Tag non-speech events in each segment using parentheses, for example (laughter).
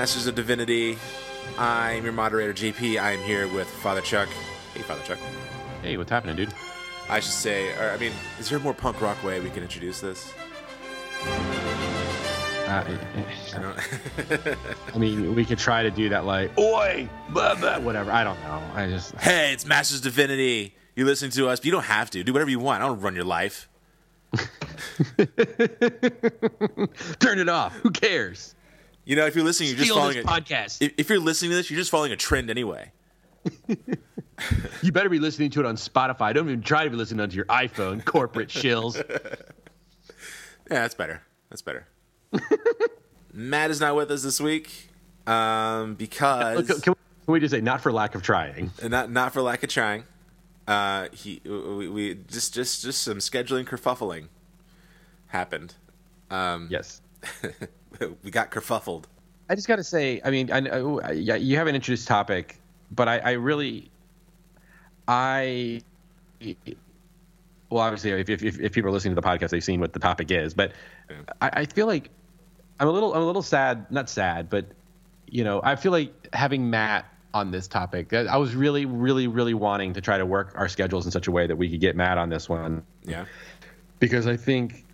Masters of Divinity. I'm your moderator, JP. I am here with Father Chuck. Hey, Father Chuck. Hey, what's happening, dude? I should say, or, I mean, is there a more punk rock way we can introduce this? Uh, I mean, we could try to do that, like, oi, blah, blah, whatever. I don't know. I just. Hey, it's Masters of Divinity. You're listening to us, but you don't have to. Do whatever you want. I don't run your life. (laughs) (laughs) Turn it off. Who cares? You know, if you're listening, you're just Steal following this a, podcast. If, if you're listening to this, you're just following a trend anyway. (laughs) You better be listening to it on Spotify. Don't even try to be listening onto your iPhone, corporate shills. (laughs) Yeah, that's better. That's better. (laughs) Matt is not with us this week um, because Look, can, we, can we just say, not for lack of trying? not not for lack of trying. Uh, he we, we just just just some scheduling kerfuffling happened. Um, Yes. (laughs) we got kerfuffled. I just got to say, I mean, I, oh, I, yeah, you have an introduced topic, but I, I really, I, well, obviously, if, if, if people are listening to the podcast, they've seen what the topic is, but I, I feel like I'm a little, I'm a little sad, not sad, but you know, I feel like having Matt on this topic, I was really, really, really wanting to try to work our schedules in such a way that we could get Matt on this one. Yeah, because I think,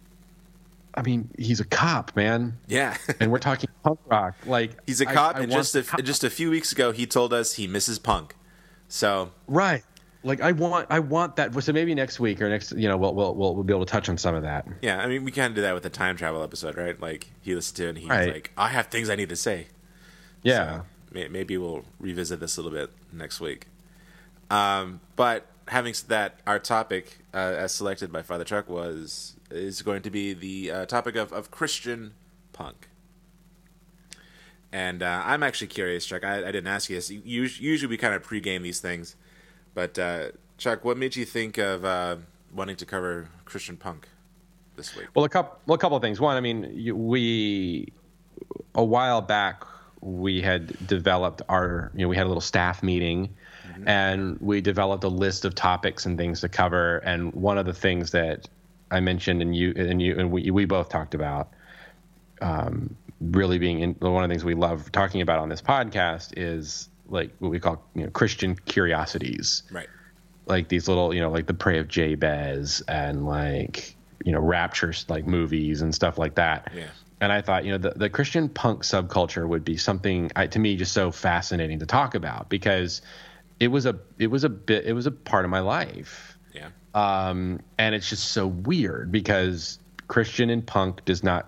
I mean, he's a cop, man, yeah. (laughs) and we're talking punk rock, like He's a cop, I and just a, cop- just a few weeks ago, he told us he misses punk. So Right. Like I want, I want that. So maybe next week or next, you know, we'll we'll we'll, we'll be able to touch on some of that. yeah, I mean, we kind of do that with the time travel episode, right? Like he listened to it and he's Right. like, "I have things I need to say." Yeah. So may, maybe we'll revisit this a little bit next week. Um, but having said that, our topic, uh, as selected by Father Chuck, was is going to be the uh, topic of, of Christian punk. And uh, I'm actually curious, Chuck. I, I didn't ask you this. Us- Usually we kind of pregame these things, but uh, Chuck, what made you think of uh, wanting to cover Christian punk this week? Well, a couple, well, a couple of things. One, I mean, we a while back we had developed our, you know, we had a little staff meeting, and we developed a list of topics and things to cover. And one of the things that I mentioned, and you and you and we we both talked about, um, really being in, one of the things we love talking about on this podcast is like what we call you know Christian curiosities Right. like these little, you know, like the Prayer of Jabez and like, you know, raptures like movies and stuff like that. Yeah. And I thought, you know, the, the Christian punk subculture would be something I, to me just so fascinating to talk about because it was a it was a bit it was a part of my life. Um, and it's just so weird because Christian and punk does not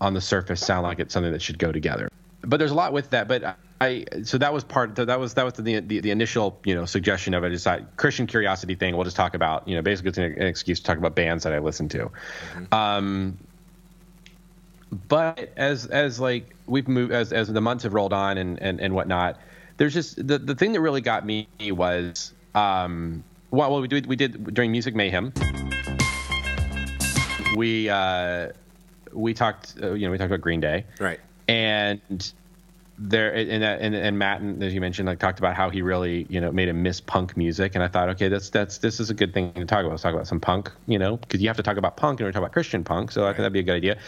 on the surface sound like it's something that should go together. But there's a lot with that. But I so that was part that was that was the the, the initial you know suggestion of it is that Christian curiosity thing. We'll just talk about you know basically it's an, an excuse to talk about bands that I listen to. Um, but as as like we've moved as as the months have rolled on and and, and whatnot, there's just the the thing that really got me was um well, well we did we did during Music Mayhem. We uh we talked uh, you know we talked about Green Day. Right. and there and, and and Matt and as you mentioned like talked about how he really you know made him miss punk music. And I thought okay that's that's this is a good thing to talk about. Let's talk about some punk you know because you have to talk about punk and we talk about Christian punk. So I think that'd be a good idea.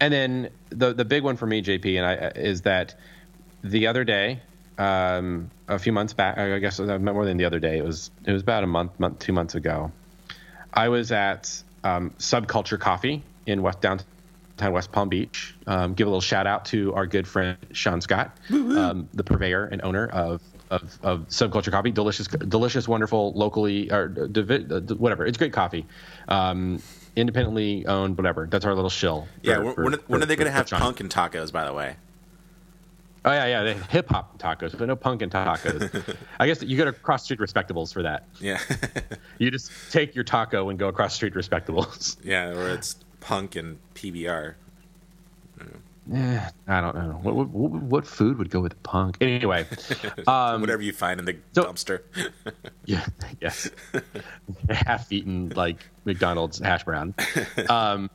And then the the big one for me JP and I is that the other day um, a few months back I guess uh, more than the other day it was it was about a month month two months ago I was at um, Subculture Coffee in West downtown West Palm Beach. Um, give a little shout out to our good friend Sean Scott, um, the purveyor and owner of, of, of Subculture Coffee. Delicious, delicious, wonderful, locally or divi- uh, whatever. It's great coffee. Um, independently owned, whatever. That's our little shill. Yeah. for- when, for- when, when for- are they going to have punk and tacos? By the way. Oh yeah, yeah, the hip hop tacos, but no punk and tacos. (laughs) I guess you go to cross street respectables for that. Yeah. (laughs) You just take your taco and go across street respectables. (laughs) yeah. Or it's punk and PBR. Eh, I don't know. What, what, what food would go with punk? Anyway, um, Whatever you find in the so- dumpster. yeah, yes, half-eaten like McDonald's hash brown. Um,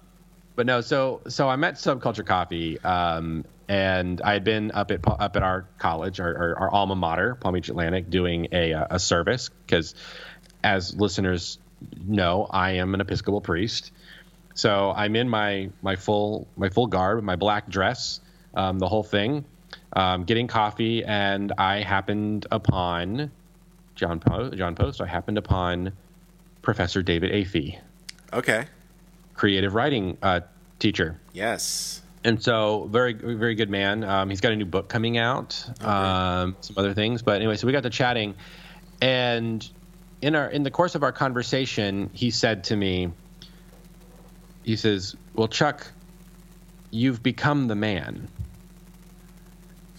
but no, so so I'm at Subculture Coffee, um, and I had been up at up at our college, our, our, our alma mater, Palm Beach Atlantic, doing a uh, a service because, as listeners know, I am an Episcopal priest. So I'm in my my full my full garb, my black dress, um, the whole thing, um, getting coffee, and I happened upon John po- John Post. I happened upon Professor David Afey, Okay. creative writing uh, teacher. Yes. And so very very good man um, he's got a new book coming out um, some other things but anyway so we got to chatting and in our in the course of our conversation he said to me he says well chuck you've become the man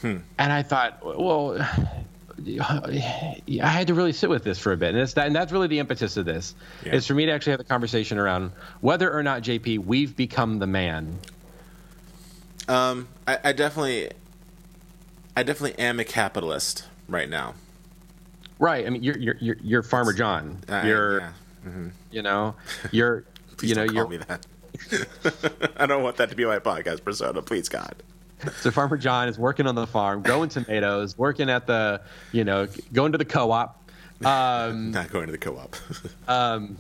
Hmm. and i thought well I had to really sit with this for a bit, and, it's that, and that's really the impetus of this. Yeah. Is for me to actually have the conversation around whether or not JP we've become the man Um, I, I definitely, I definitely am a capitalist right now. Right. I mean, you're you're you're, you're Farmer John. I- You're yeah. you know you're (laughs) Please you know don't you're me that. (laughs) I don't want that to be my podcast persona. Please, God. so Farmer John is working on the farm, growing tomatoes, working at the you know going to the co-op. Um, (laughs) Not going to the co-op. um,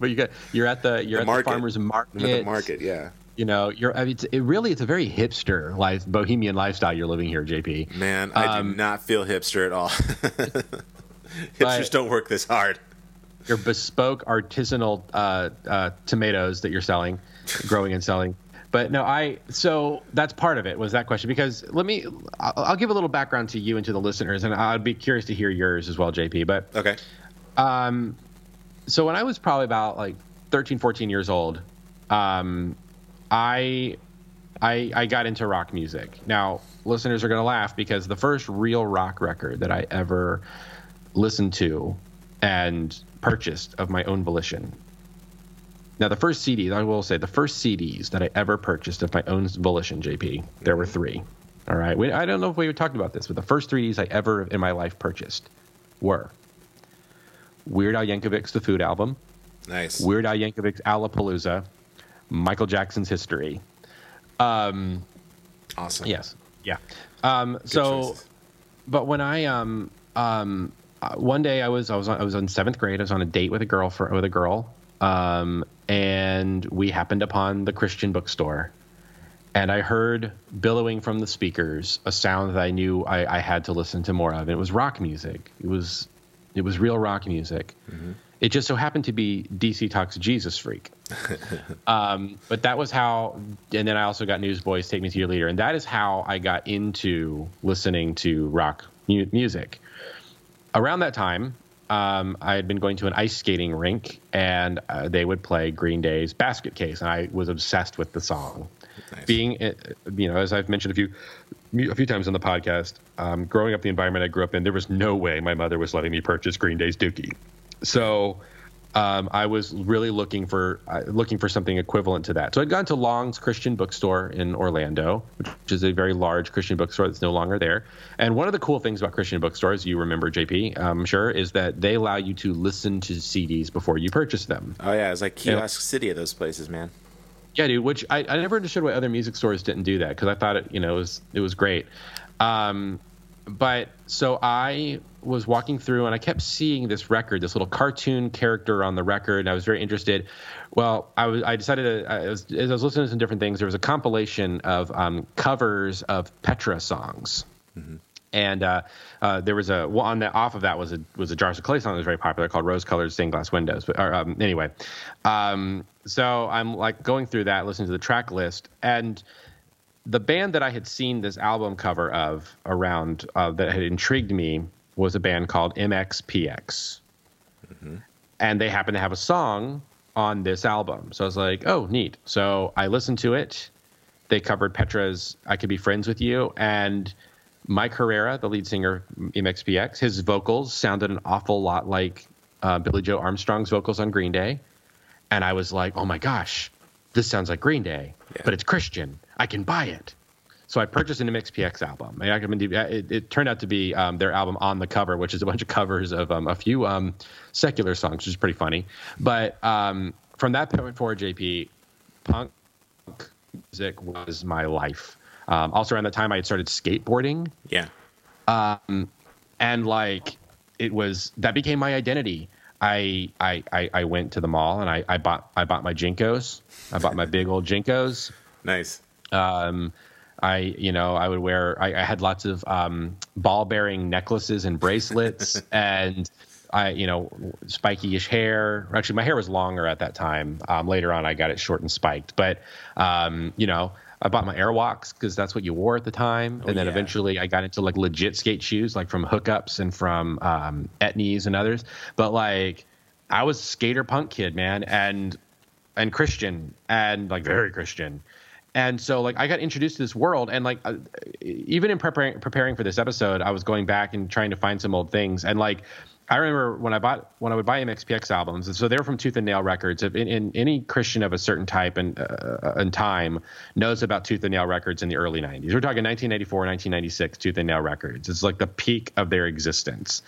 but you got you're at the you're The at market. the farmer's market. the market, yeah. You know, you're. I mean, it's, it really, it's a very hipster life, bohemian lifestyle you're living here, JP. Man, I Um, do not feel hipster at all. (laughs) Hipsters don't work this hard. your bespoke artisanal uh, uh, tomatoes that you're selling, growing and selling. But no, I so that's part of it was that question because let me I'll, I'll give a little background to you and to the listeners and I'd be curious to hear yours as well, JP. But Okay. um, so when I was probably about like 13, 14 years old, um, I, I, I got into rock music. Now, listeners are going to laugh because the first real rock record that I ever listened to and purchased of my own volition. Now, the first CDs, I will say, the first CDs that I ever purchased of my own volition, JP, there were three. All right. We, I don't know if we talked about this, but the first three CDs I ever in my life purchased were Weird Al Yankovic's The Food album, Nice. Weird Al Yankovic's Alapalooza, Michael Jackson's History. Um, awesome. yes, yeah. Um, Good so, choices. but when I um um uh, one day I was I was on, I was in seventh grade. I was on a date with a girl for with a girl, um, and we happened upon the Christian bookstore, and I heard billowing from the speakers a sound that I knew I, I had to listen to more of. And it was rock music. It was it was real rock music. It just so happened to be DC Talks Jesus Freak. (laughs) um, but that was how, and then I also got Newsboys Take Me to Your Leader, and that is how I got into listening to rock mu- music. Around that time, um, I had been going to an ice skating rink, and uh, they would play Green Day's Basket Case, and I was obsessed with the song. Nice. Being, uh, you know, as I've mentioned a few a few times on the podcast, um, growing up the environment I grew up in, there was no way my mother was letting me purchase Green Day's Dookie. So um, I was really looking for uh, looking for something equivalent to that. So I'd gone to Long's Christian Bookstore in Orlando, which is a very large Christian bookstore that's no longer there. And one of the cool things about Christian bookstores, you remember JP, I'm sure, is that they allow you to listen to CDs before you purchase them. Oh yeah, it's like kiosk city of those places, man. Yeah, dude. Which I, I never understood why other music stores didn't do that because I thought it you know it was it was great. Um, but so I was walking through and I kept seeing this record, this little cartoon character on the record. And I was very interested. Well, I was I decided to, I was, as I was listening to some different things, there was a compilation of um, covers of Petra songs. And uh, uh, there was a well, on the off of that was a was a Jars of Clay song that was very popular called "Rose Colored Stained Glass Windows." But or, um, anyway, um, so I'm like going through that, listening to the track list, and the band that I had seen this album cover of around uh, that had intrigued me was a band called MXPX, and they happened to have a song on this album. So I was like, "Oh, neat!" So I listened to it. They covered Petra's "I Could Be Friends with You," and Mike Herrera, the lead singer MXPX, his vocals sounded an awful lot like uh, Billie Joe Armstrong's vocals on Green Day. And I was like, oh my gosh, this sounds like Green Day, Yeah. but it's Christian. I can buy it. So I purchased an MXPX album. I recommend you- it, it turned out to be um, their album on the cover, which is a bunch of covers of um, a few um, secular songs, which is pretty funny. But um, from that point forward, JP, punk music was my life. Um, also, around the time I had started skateboarding, Yeah. and like it was that became my identity. I I I, I went to the mall and I, I bought I bought my JNCOs. I bought my big old JNCOs. Nice. Um, I, you know, I would wear. I, I had lots of um, ball-bearing necklaces and bracelets, (laughs) and I, you know, spiky-ish hair. Actually, my hair was longer at that time. Um, later on, I got it short and spiked. But, um, you know, I bought my Airwalks because that's what you wore at the time. Oh, and then yeah. eventually, I got into like legit skate shoes, like from Hookups and from um, Etnies and others. But like, I was skater punk kid, man, and and Christian and like very Christian. And so like I got introduced to this world and like uh, even in preparing preparing for this episode, I was going back and trying to find some old things and like I remember when I bought when I would buy MXPX albums, and so they were from Tooth and Nail Records. If in, in any Christian of a certain type and uh, and time knows about Tooth and Nail Records in the early '90s. We're talking 1994, 1996. Tooth and Nail Records. It's like the peak of their existence,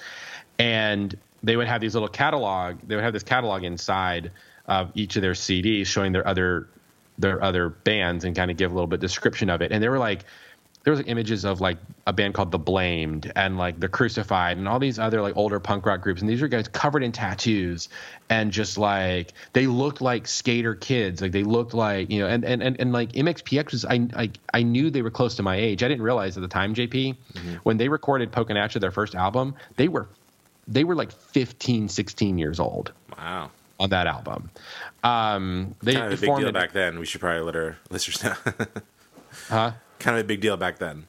and they would have these little catalog. They would have this catalog inside of each of their CDs showing their other their other bands and kind of give a little bit description of it. And they were like, there was like images of like a band called The Blamed and like The Crucified and all these other like older punk rock groups. And these were guys covered in tattoos and just like they looked like skater kids. Like they looked like you know, and and and, and like MXPX was I, I I knew they were close to my age. I didn't realize at the time, JP, mm-hmm. when they recorded At their first album, they were they were like 15, 16 years old Wow. On that album. Um, they Kind of a big deal back then. We should probably let our listeners know. (laughs) Huh? kind of a big deal back then.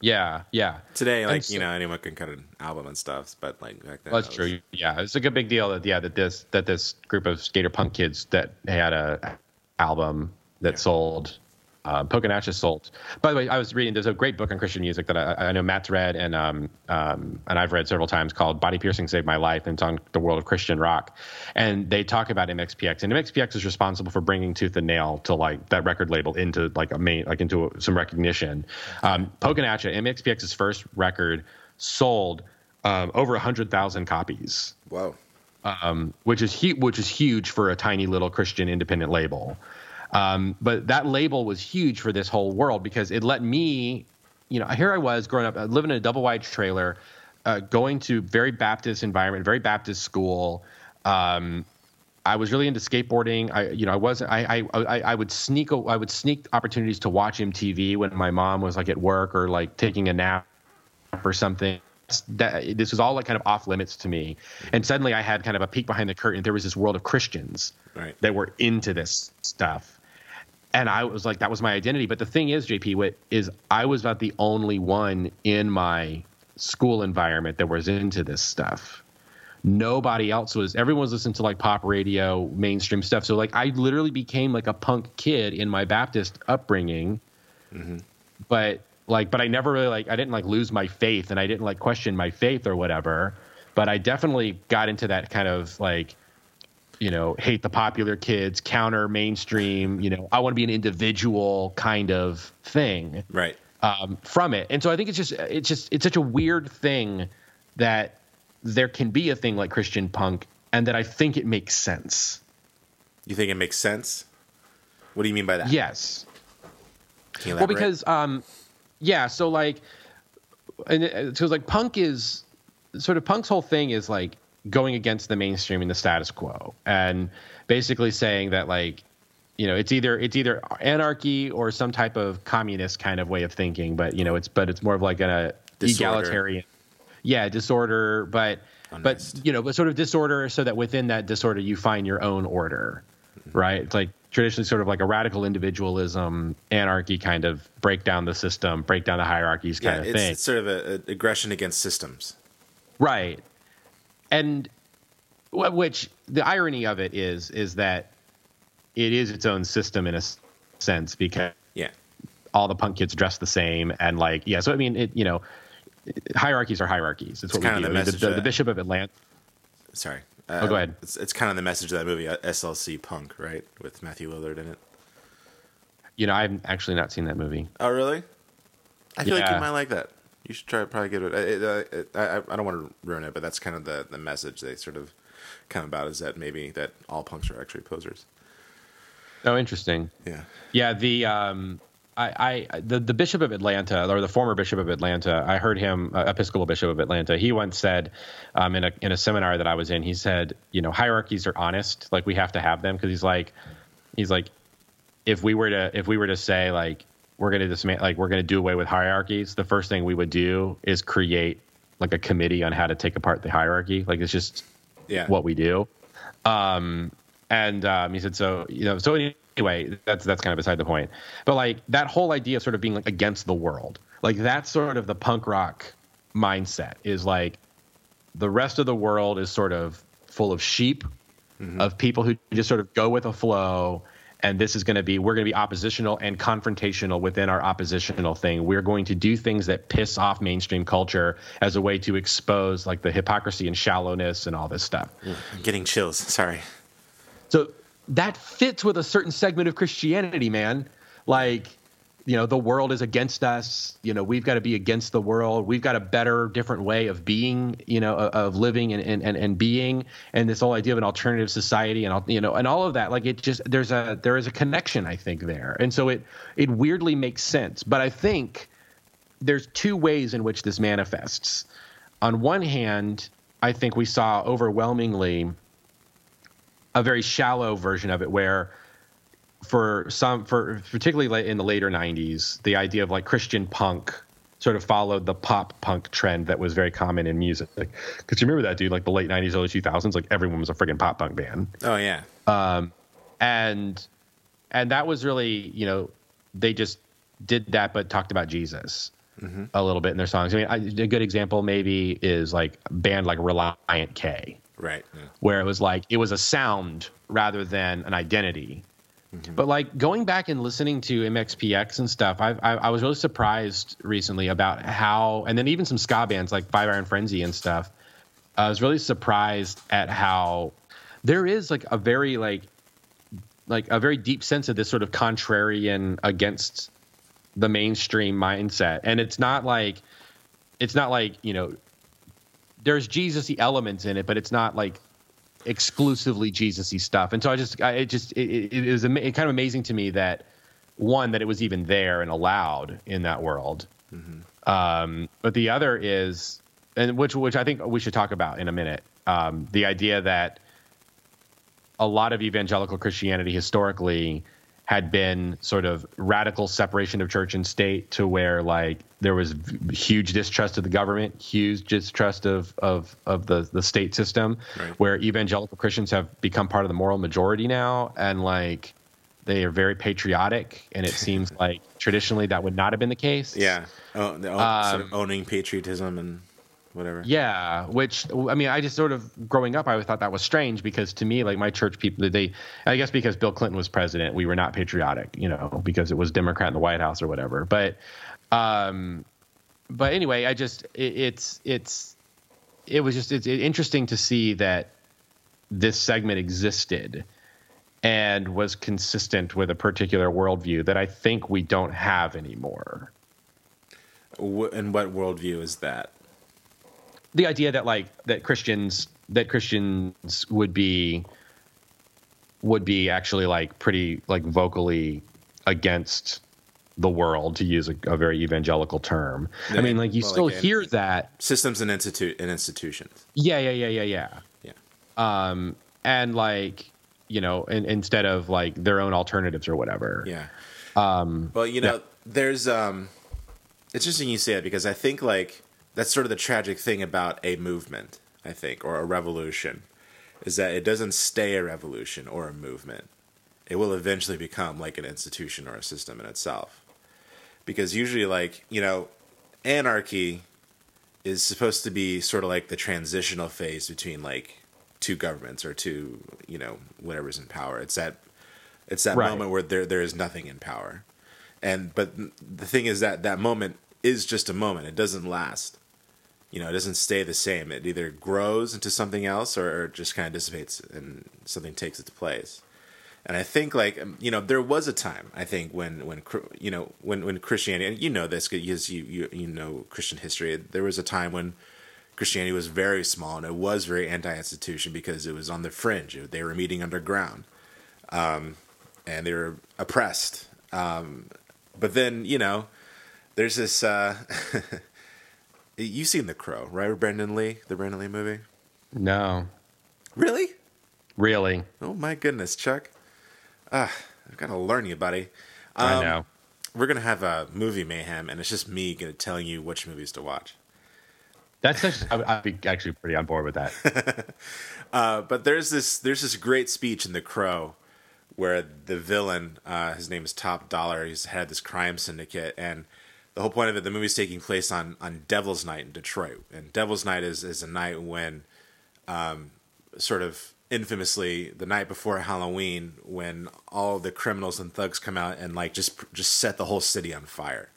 Yeah, yeah. Today, like so- you know, anyone can cut an album and stuff, but like back then, that's that was- true. Yeah, it's like a big deal that yeah that this that this group of skater punk kids that had a album that Yeah. sold. Uh, You sold. By the way, I was reading. There's a great book on Christian music that I, I know Matt's read and um, um, and I've read several times called "Body Piercing Saved My Life" and it's on the world of Christian rock. And they talk about MXPX and MXPX is responsible for bringing Tooth and Nail to like that record label into like a main like into a, some recognition. Um, Poking MXPX's first record sold um, over hundred thousand copies Wow. um, which is hu- which is huge for a tiny little Christian independent label. Um, but that label was huge for this whole world because it let me, you know, here I was growing up, uh, living in a double wide trailer, uh, going to very Baptist environment, very Baptist school. Um, I was really into skateboarding. I, you know, I wasn't. I, I, I, I would sneak. I would sneak opportunities to watch MTV when my mom was like at work or like taking a nap or something. That this was all like kind of off limits to me. And suddenly, I had kind of a peek behind the curtain. There was this world of Christians Right. that were into this stuff, and I was like, that was my identity. But the thing is, JP, what is I was about the only one in my school environment that was into this stuff. Nobody else was. Everyone was listening to like pop radio mainstream stuff. So like i literally became like a punk kid in my baptist upbringing. Mm-hmm. But like but i never really like i didn't like lose my faith and i didn't like question my faith or whatever. But i definitely got into that kind of like you know hate the popular kids counter mainstream you know i want to be an individual kind of thing Right. um, from it. And so I think it's just it's just it's such a weird thing that there can be a thing like Christian punk, and that I think it makes sense. You think it makes sense? What do you mean by that? Yes. Well, because um, yeah. So like, and it, so like punk is sort of punk's whole thing is like going against the mainstream and the status quo, and basically saying that like you know it's either it's either anarchy or some type of communist kind of way of thinking but you know it's but it's more of like a Disorder. egalitarian yeah disorder but Unrest. but you know but sort of disorder so that within that disorder you find your own order mm-hmm. right it's like traditionally sort of like a radical individualism anarchy kind of break down the system break down the hierarchies yeah, kind of it's, thing it's sort of a, a aggression against systems. Right. And which the irony of it is is that it is its own system in a sense because Yeah. all the punk kids dress the same and like yeah so I mean it you know hierarchies are hierarchies it's, what kind we of do the I mean, the, message the, the bishop of Atlanta Sorry. Uh, Oh, go ahead. It's, it's kind of the message of that movie, uh, SLC Punk, right? With Matthew Lillard in it. you know I've actually not seen that movie Oh, really? I feel like you might like that. You should try to probably get it. uh, I, I I don't want to ruin it, but that's kind of the, the message they sort of come about is that maybe that all punks are actually posers. oh interesting Yeah. Yeah, the um, I, I the the bishop of Atlanta or the former bishop of Atlanta, I heard him, uh, Episcopal bishop of Atlanta. He once said, um, in a in a seminar that I was in, he said, you know, hierarchies are honest, like we have to have them because he's like, he's like, if we were to if we were to say like we're gonna dismantle, like we're gonna do away with hierarchies, the first thing we would do is create like a committee on how to take apart the hierarchy. Like it's just Yeah. what we do. Um, and um, he said, so you know, so anyway, that's that's kind of beside the point. But like that whole idea of sort of being like against the world, like that's sort of the punk rock mindset is like the rest of the world is sort of full of sheep, of people who just sort of go with a flow. And this is going to be, we're going to be oppositional and confrontational within our oppositional thing. We're going to do things that piss off mainstream culture as a way to expose like the hypocrisy and shallowness and all this stuff. I'm getting chills. Sorry. So that fits with a certain segment of Christianity, man. Like, you know, the world is against us. You know, we've got to be against the world. We've got a better, different way of being, you know, of living and, and, and, and being. And this whole idea of an alternative society and, you know, and all of that. Like, it just, there's a, there is a connection, I think, there. And so it, it weirdly makes sense. But I think there's two ways in which this manifests. On one hand, I think we saw overwhelmingly a very shallow version of it where for some for particularly late in the later 90s the idea of like christian punk sort of followed the pop punk trend that was very common in music because you remember that dude like the late 90s early 2000s like everyone was a freaking pop punk band Oh yeah. um, and and that was really you know they just did that but talked about jesus a little bit in their songs i mean I, a good example maybe is like a band like Relient K Right. Yeah. where it was like it was a sound rather than an identity. Mm-hmm. But like going back and listening to MXPX and stuff, I've, I, I was really surprised recently about how, and then even some ska bands like Five Iron Frenzy and stuff. I was really surprised at how there is like a very like like a very deep sense of this sort of contrarian against the mainstream mindset, and it's not like it's not like you know there's Jesus-y elements in it, but it's not like exclusively Jesus-y stuff. And so I just, I, it just, it, it, it was it kind of amazing to me that one that it was even there and allowed in that world. Um, but the other is, and which which I think we should talk about in a minute. Um, the idea that a lot of evangelical Christianity historically had been sort of radical separation of church and state to where like there was huge distrust of the government, huge distrust of of of the the state system, Right. where evangelical Christians have become part of the moral majority now, and like they are very patriotic, and it seems (laughs) like traditionally that would not have been the case. Yeah. Oh, the, own- sort of um, owning patriotism and whatever. Yeah, which I mean, I just sort of growing up, I thought that was strange because to me, like my church people, they, I guess because Bill Clinton was president, we were not patriotic, you know, because it was Democrat in the White House or whatever. But, um, but anyway, I just it, it's it's it was just it's interesting to see that this segment existed and was consistent with a particular worldview that I think we don't have anymore. And what worldview is that? The idea that like that Christians that Christians would be would be actually like pretty like vocally against the world to use a, a very evangelical term. I mean like you well, still like, hear that. Systems and institute and institutions. Yeah, yeah, yeah, yeah, yeah. Yeah. Um and like you know, in, instead of like their own alternatives or whatever. Yeah. Um, well, you know, there's um, it's interesting you say it because I think like that's sort of the tragic thing about a movement. I think or a revolution is that it doesn't stay a revolution or a movement. It will eventually become like an institution or a system in itself. Because usually, like you know, anarchy is supposed to be sort of like the transitional phase between like two governments or two, you know, whatever's in power. It's that it's that Right. moment where there there is nothing in power. And but the thing is that that moment is just a moment. It doesn't last. You know, it doesn't stay the same. It either grows into something else or, just kind of dissipates and something takes its place. And I think like um, you know there was a time I think when when you know when when Christianity and you know this because you, you you know Christian history there was a time when Christianity was very small and it was very anti-institution because it was on the fringe they were meeting underground um, and they were oppressed um, but then you know there's this uh, (laughs) you've seen The Crow right Brandon Lee the Brandon Lee movie No. really Really. oh my goodness Chuck ah I've got to learn you buddy I Um, know. we're gonna have a movie mayhem, and it's just me gonna telling you which movies to watch. That's actually, I'd be actually pretty on board with that. (laughs) uh, but there's this there's this great speech in The Crow where the villain, uh, his name is Top Dollar, he's had this crime syndicate, and the whole point of it, the movie's taking place on on Devil's Night in Detroit, and Devil's Night is is a night when, um, sort of infamously, the night before Halloween, when all the criminals and thugs come out and like just just set the whole city on fire.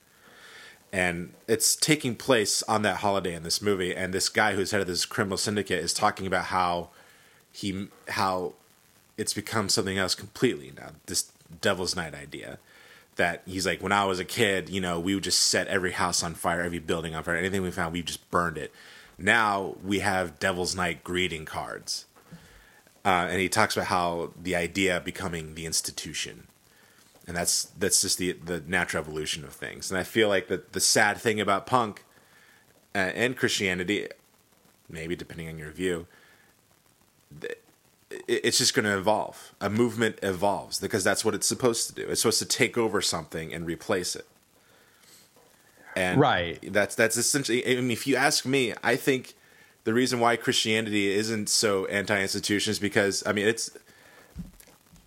And it's taking place on that holiday in this movie and this guy who's head of this criminal syndicate is talking about how he how it's become something else completely now this devil's night idea that he's like when i was a kid you know we would just set every house on fire every building on fire anything we found we just burned it now we have devil's night greeting cards uh, and he talks about how the idea becoming the institution and that's that's just the the natural evolution of things. And I feel like the the sad thing about punk uh, and Christianity, maybe depending on your view, it's just going to evolve. A movement evolves because that's what it's supposed to do. It's supposed to take over something and replace it. And right. That's that's essentially. I mean, if you ask me, I think the reason why Christianity isn't so anti-institution is because I mean it's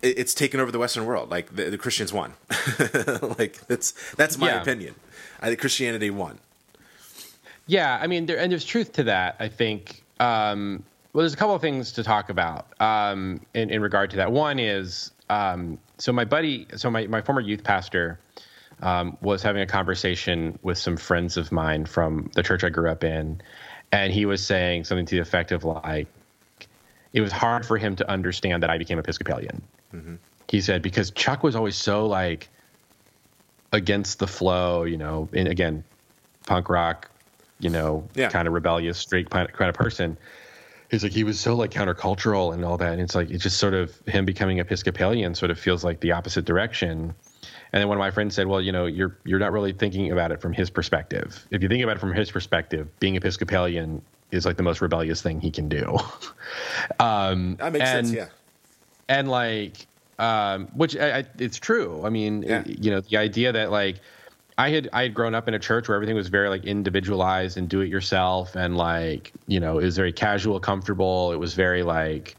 it's taken over the Western world. Like the, the Christians won. (laughs) like that's that's my yeah. opinion. I think Christianity won. Yeah, I mean, there, and there's truth to that. I think. Um, well, there's a couple of things to talk about um, in in regard to that. One is um, so my buddy, so my my former youth pastor. Um, was having a conversation with some friends of mine from the church I grew up in, and he was saying something to the effect of like, it was hard for him to understand that I became Episcopalian. Mm-hmm. He said because Chuck was always so like against the flow, you know, and again, punk rock, you know, yeah. kind of rebellious, straight kind of person. He's like he was so like countercultural and all that, and it's like it's just sort of him becoming Episcopalian sort of feels like the opposite direction. And then one of my friends said, "Well, you know, you're you're not really thinking about it from his perspective. If you think about it from his perspective, being Episcopalian is like the most rebellious thing he can do." (laughs) um, that makes and, sense. Yeah and like um, which I, I, it's true. I mean, yeah. you know, the idea that like I had I had grown up in a church where everything was very like individualized and do it yourself, and like you know, it was very casual, comfortable. It was very like,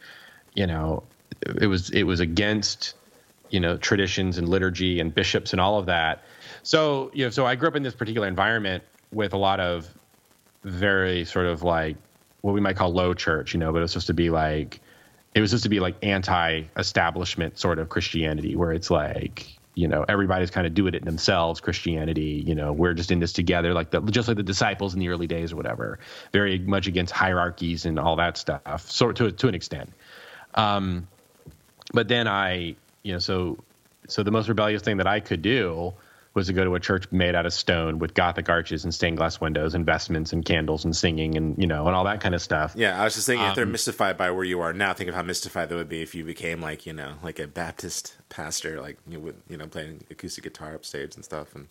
you know, it was it was against you know traditions and liturgy and bishops and all of that. So you know, so I grew up in this particular environment with a lot of very sort of like what we might call low church, you know, but it was supposed to be like it was supposed to be like anti-establishment sort of Christianity, where it's like you know everybody's kind of doing it themselves. Christianity, you know, we're just in this together, like the just like the disciples in the early days or whatever. Very much against hierarchies and all that stuff, sort to to an extent. Um, but then I, you know, so so the most rebellious thing that I could do was to go to a church made out of stone with gothic arches and stained glass windows and vestments and candles and singing and you know and all that kind of stuff. Yeah, I was just thinking um, if they're um, mystified by where you are now, think of how mystified they would be if you became like you know like a Baptist pastor, like you would you know playing acoustic guitar upstage and stuff and.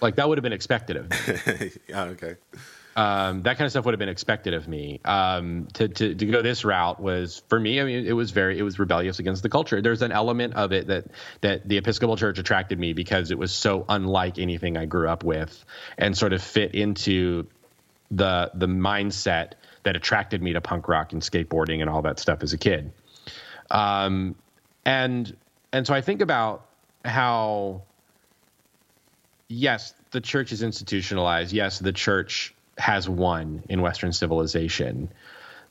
Like that would have been expected of me. (laughs) oh, okay. Um, that kind of stuff would have been expected of me. Um, to, to, to go this route was for me. I mean, it was very it was rebellious against the culture. There's an element of it that that the Episcopal Church attracted me because it was so unlike anything I grew up with, and sort of fit into the the mindset that attracted me to punk rock and skateboarding and all that stuff as a kid. Um, and and so I think about how yes, the church is institutionalized. Yes, the church has won in Western civilization.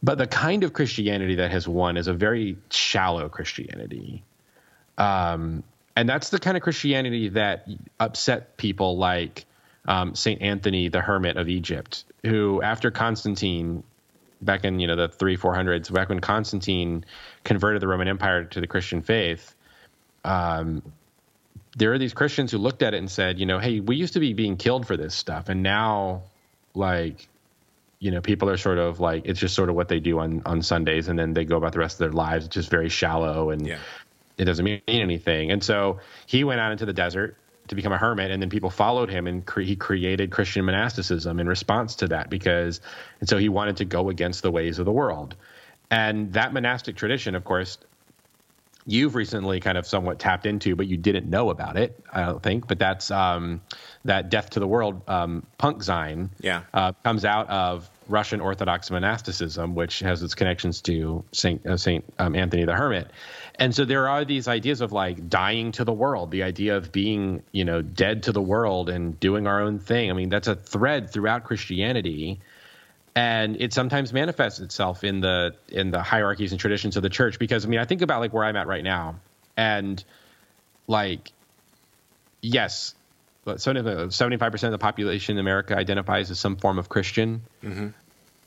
But the kind of Christianity that has won is a very shallow Christianity. Um, and that's the kind of Christianity that upset people like um, Saint Anthony the Hermit of Egypt, who after Constantine, back in you know the three four hundreds, back when Constantine converted the Roman Empire to the Christian faith, um, there are these Christians who looked at it and said, you know, hey, we used to be being killed for this stuff, and now like you know people are sort of like it's just sort of what they do on on Sundays. And then they go about the rest of their lives it's just very shallow and yeah. it doesn't mean anything. And so he went out into the desert to become a hermit. And then people followed him and cre- he created Christian monasticism in response to that because and so he wanted to go against the ways of the world. And that monastic tradition of course you've recently kind of somewhat tapped into, but you didn't know about it, I don't think. But that's um, that Death to the World um, punk zine. Yeah. Uh, comes out of Russian Orthodox monasticism, which has its connections to Saint uh, Saint um, Anthony the Hermit. And so there are these ideas of like dying to the world, the idea of being, you know, dead to the world and doing our own thing. I mean, that's a thread throughout Christianity and it sometimes manifests itself in the in the hierarchies and traditions of the church. Because i mean i think about like where i'm at right now. And like yes 75% of the population in america identifies as some form of christian. Mm-hmm.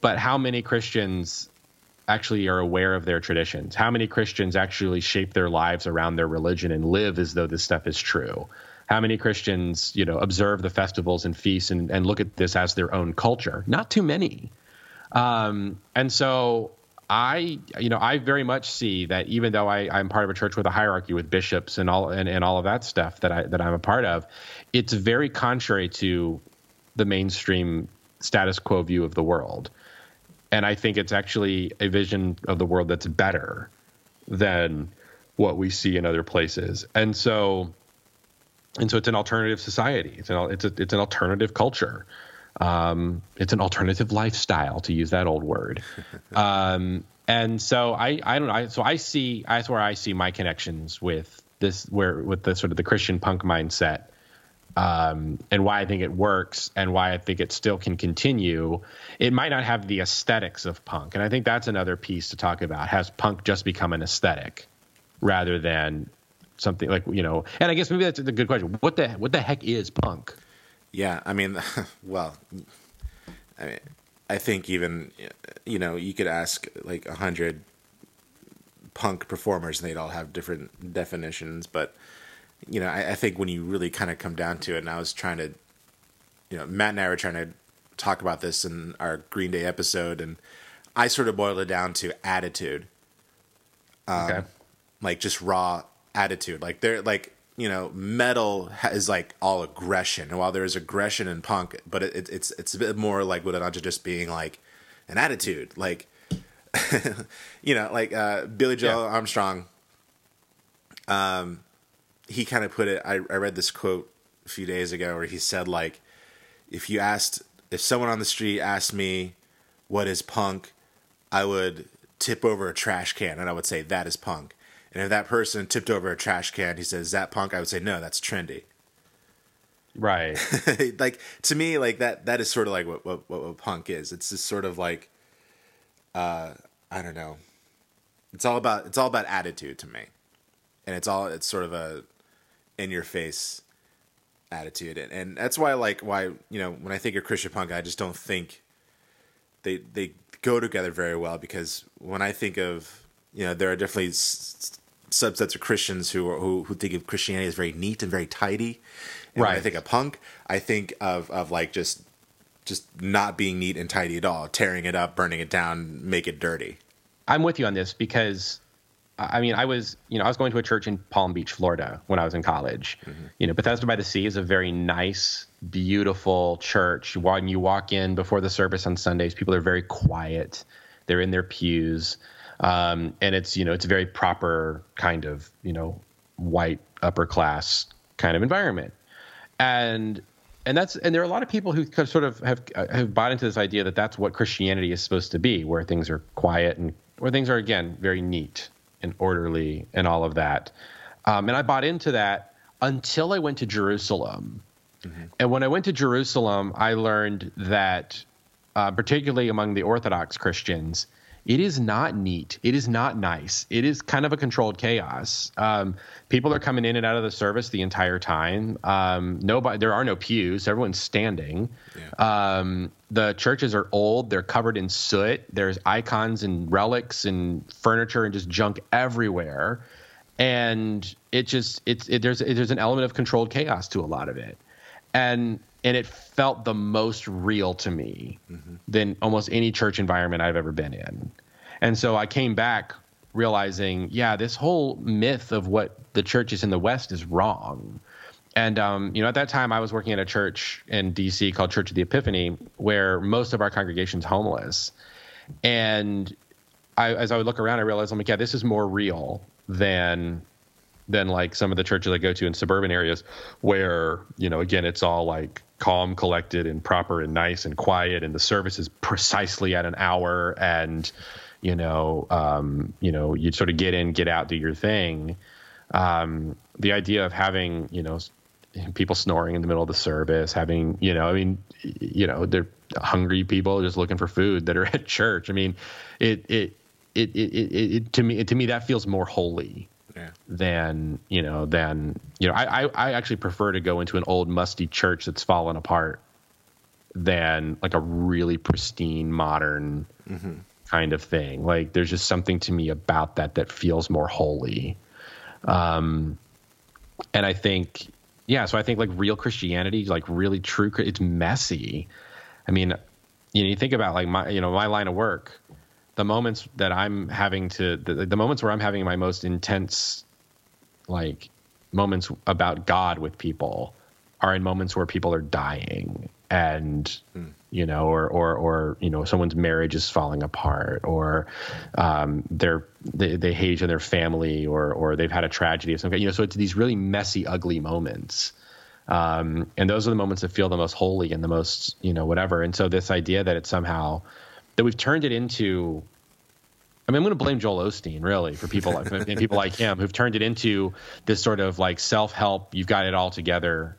but how many christians actually are aware of their traditions? How many christians actually shape their lives around their religion and live as though this stuff is true how many Christians, you know, observe the festivals and feasts and, and look at this as their own culture? Not too many. Um, and so I, you know, I very much see that even though I, I'm part of a church with a hierarchy with bishops and all and, and all of that stuff that I that I'm a part of, it's very contrary to the mainstream status quo view of the world. And I think it's actually a vision of the world that's better than what we see in other places. And so and so it's an alternative society. It's an it's a, it's an alternative culture. Um, it's an alternative lifestyle, to use that old word. (laughs) Um, and so I, I don't know. I, so I see that's where I see my connections with this, where with the sort of the Christian punk mindset, um, and why I think it works, and why I think it still can continue. It might not have the aesthetics of punk, and I think that's another piece to talk about. Has punk just become an aesthetic rather than something like you know? And I guess maybe that's a good question. What the what the heck is punk? Yeah, I mean, (laughs) well, I mean, I think even you know you could ask like a hundred punk performers and they'd all have different definitions, but you know I, I think when you really kind of come down to it, and I was trying to, you know, Matt and I were trying to talk about this in our Green Day episode, and I sort of boiled it down to attitude. Um, okay. Like just raw attitude. Like they're like you know, metal is like all aggression. And while there is aggression in punk, but it, it, it's it's a bit more like with it just being like an attitude, like (laughs) you know, like uh, Billie Joe yeah. Armstrong. Um, he kind of put it. I, I read this quote a few days ago where he said like, if you asked, if someone on the street asked me, what is punk, I would tip over a trash can and I would say that is punk. And if that person tipped over a trash can, he says, "Is that punk?" I would say, "No, that's trendy." Right. (laughs) like to me, like that. That is sort of like what what, what, what punk is. It's just sort of like, uh, I don't know. It's all about it's all about attitude to me, and it's all it's sort of a in your face attitude, and, and that's why like why you know when I think of Christian punk, I just don't think they they go together very well because when I think of you know there are definitely s- subsets of Christians who are, who who think of Christianity as very neat and very tidy. And right. When I think of punk, I think of of like just just not being neat and tidy at all, tearing it up, burning it down, make it dirty. I'm with you on this because I mean, I was, you know, I was going to a church in Palm Beach, Florida when I was in college. Mm-hmm. You know, Bethesda by the Sea is a very nice, beautiful church. When you walk in before the service on Sundays, people are very quiet. They're in their pews um, and it's you know it's a very proper kind of you know white upper class kind of environment, and and that's and there are a lot of people who sort of have have bought into this idea that that's what Christianity is supposed to be, where things are quiet and where things are again very neat and orderly and all of that. Um, and I bought into that until I went to Jerusalem. Mm-hmm. And when I went to Jerusalem, I learned that, uh, particularly among the Orthodox Christians, it is not neat. It is not nice. It is kind of a controlled chaos. Um, people are coming in and out of the service the entire time. Um, nobody, there are no pews. Everyone's standing. Yeah. Um, the churches are old. They're covered in soot. There's icons and relics and furniture and just junk everywhere. And it just it's it, there's it, there's an element of controlled chaos to a lot of it. And and it felt the most real to me mm-hmm. than almost any church environment I've ever been in. And so I came back realizing, yeah, this whole myth of what the church is in the West is wrong. And um, you know, at that time, I was working at a church in D.C. called Church of the Epiphany, where most of our congregation's homeless. And I, as I would look around, I realized, I'm like, yeah, this is more real than than like some of the churches I go to in suburban areas where, you know, again, it's all like calm, collected, and proper and nice and quiet, and the service is precisely at an hour, and you know, um, you know, you sort of get in, get out, do your thing. Um, the idea of having, you know, people snoring in the middle of the service, having, you know, I mean, you know, they're hungry people just looking for food that are (laughs) at church. I mean, it, it, it, it, it, it to me, to me, that feels more holy. Than you know than you know I, I I actually prefer to go into an old musty church that's fallen apart than like a really pristine modern kind of thing. Like there's just something to me about that that feels more holy. Um and i think yeah so i think like real christianity like really true it's messy. I mean you know you think about like my you know my line of work the moments that i'm having to the, the moments where i'm having my most intense like moments about god with people are in moments where people are dying and you know or or or you know someone's marriage is falling apart or um they're they, they hate other family or or they've had a tragedy of some kind you know so it's these really messy ugly moments. Um and those are the moments that feel the most holy and the most you know whatever. And so this idea that it's somehow that we've turned it into I mean, I'm going to blame Joel Osteen really for people like and people like him who've turned it into this sort of like self-help. You've got it all together,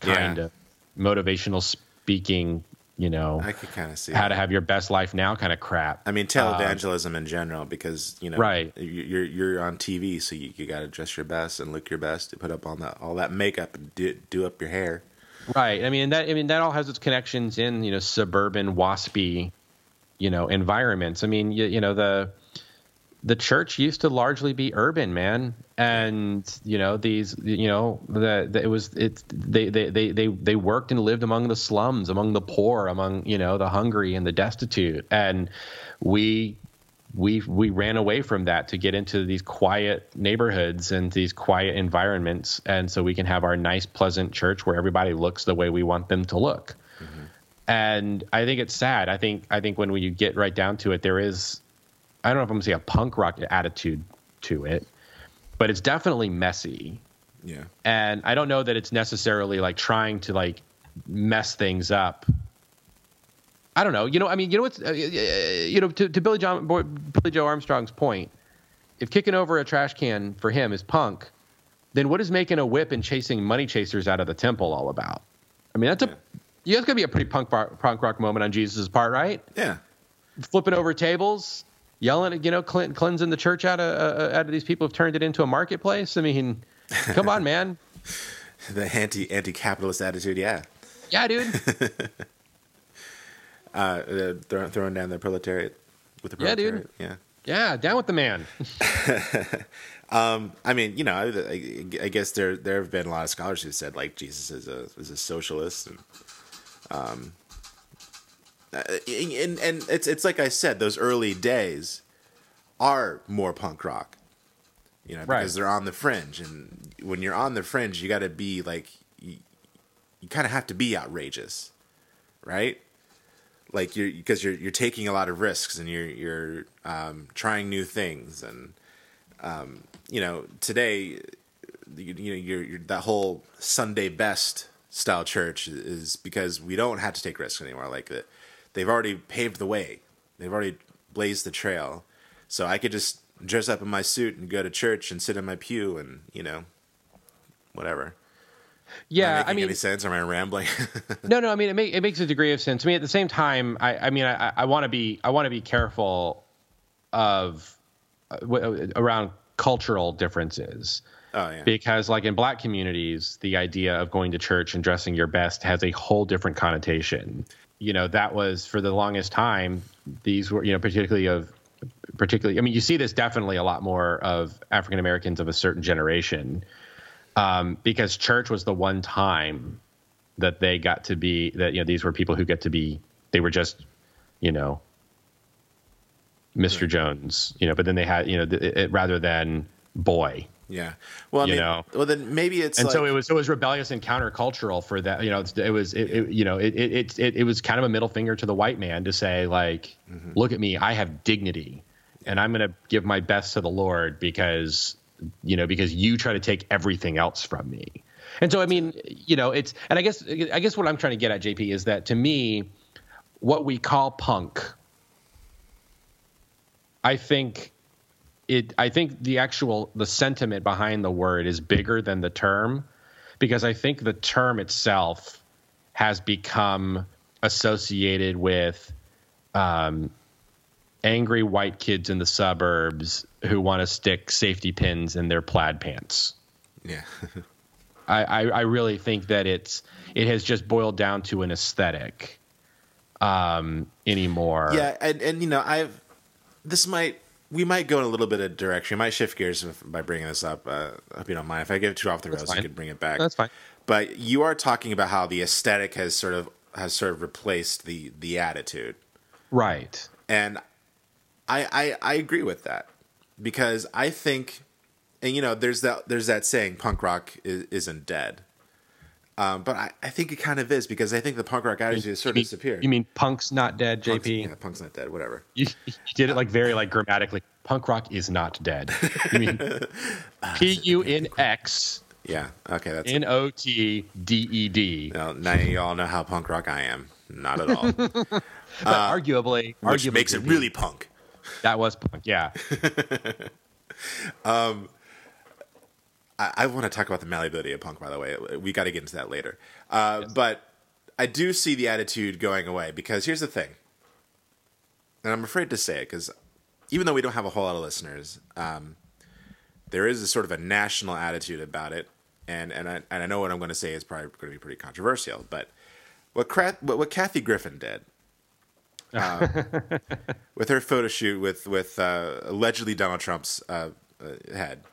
kind Yeah. of motivational speaking. You know, I could kind of see how that. to have your best life now kind of crap. I mean, televangelism um, in general, because you know, Right. you- You're you're on TV, so you, you got to dress your best and look your best to put up on that all that makeup and do, do up your hair. Right. I mean that. I mean that all has its connections in you know suburban waspy, you know environments. I mean you, you know the the church used to largely be urban, man, and you know these you know the, it was it's they, they they they they worked and lived among the slums, among the poor, among you know the hungry and the destitute, and we we we ran away from that to get into these quiet neighborhoods and these quiet environments. And so we can have our nice pleasant church where everybody looks the way we want them to look and i think it's sad. I think i think when you get right down to it there is i don't know if i'm going to say a punk rock attitude to it but it's definitely messy. Yeah, and i don't know that it's necessarily like trying to like mess things up. I don't know. You know i mean you know what's uh, you know to, to billy john Billie Joe Armstrong's point if kicking over a trash can for him is punk then what is making a whip and chasing money chasers out of the temple all about? I mean that's a yeah, that's gonna be a pretty punk rock, punk rock moment on jesus' part right yeah, flipping over tables yelling at, you know clean, cleansing the church out of uh, out of these people who've turned it into a marketplace i mean come on man (laughs) the anti anti capitalist attitude. Yeah, yeah dude (laughs) uh, uh, throw, throwing down the proletariat with the Yeah, dude. Yeah. Yeah, down with the man. (laughs) Um, I mean, you know, I, I, I guess there there have been a lot of scholars who said like Jesus is a is a socialist, and um, uh, and and it's it's like I said, those early days are more punk rock, you know, because Right. they're on the fringe, and when you're on the fringe, you got to be like, you, you kind of have to be outrageous, right? Like you're because you're you're taking a lot of risks and you're you're um, trying new things and you know, today, you, you know, you're, you're, that whole Sunday best style church is because we don't have to take risks anymore. Like that, they've already paved the way. They've already blazed the trail. So I could just dress up in my suit and go to church and sit in my pew and you know, whatever. Yeah, I mean, any sense? Am I rambling? (laughs) no, no. I mean, it, make, it makes a degree of sense to me. At the same time, I, I mean, I, I want to be, I want to be careful of uh, w- around cultural differences. Oh yeah, because like in black communities the idea of going to church and dressing your best has a whole different connotation. You know that was for the longest time these were you know particularly of particularly i mean you see this definitely a lot more of african americans of a certain generation um, because church was the one time that they got to be that you know these were people who get to be they were just you know mr jones you know but then they had you know th- it, rather than boy yeah. Well, I you mean, know. well then maybe it's and like, so it was it was rebellious and countercultural for that you know it's- it was it, it, you know it, it it it was kind of a middle finger to the white man to say like Mm-hmm. look at me i have dignity and I'm going to give my best to the Lord because you know because you try to take everything else from me. And so I mean, you know, it's and I guess I guess what I'm trying to get at JP is that to me what we call punk I think it I think the actual the sentiment behind the word is bigger than the term because I think the term itself has become associated with um, angry white kids in the suburbs who want to stick safety pins in their plaid pants. Yeah. (laughs) I, I, I, really think that it's it has just boiled down to an aesthetic um, anymore. Yeah, and, and you know, I've this might we might go in a little bit of direction. We might shift gears by bringing this up. Uh, I hope you don't mind. If I get too off the rails, you could bring it back. That's fine. But you are talking about how the aesthetic has sort of has sort of replaced the the attitude, right? And I I, I agree with that because I think, and you know, there's that there's that saying, punk rock is, isn't dead. Um, but I, I think it kind of is because I think the punk rock attitude has sort of disappeared. You mean punk's not dead, JP? Punk's, yeah, punk's not dead. Whatever. (laughs) You, you, did it like very like grammatically. Punk rock is not dead. You mean (laughs) P U N X? Yeah. Okay. That's N O T D E D. Now, you all know how punk rock I am. Not at all. (laughs) but uh, arguably, which arguably makes it really punk. That was punk. Yeah. um. I, I want to talk about the malleability of punk. By the way, we got to get into that later. Uh, yes. But I do see the attitude going away because here's the thing, and I'm afraid to say it because even though we don't have a whole lot of listeners, um, there is a sort of a national attitude about it, and and I, and I know what I'm going to say is probably going to be pretty controversial, but what what, what Kathy Griffin did. Uh, (laughs) with her photo shoot with with uh, allegedly Donald Trump's uh, uh head,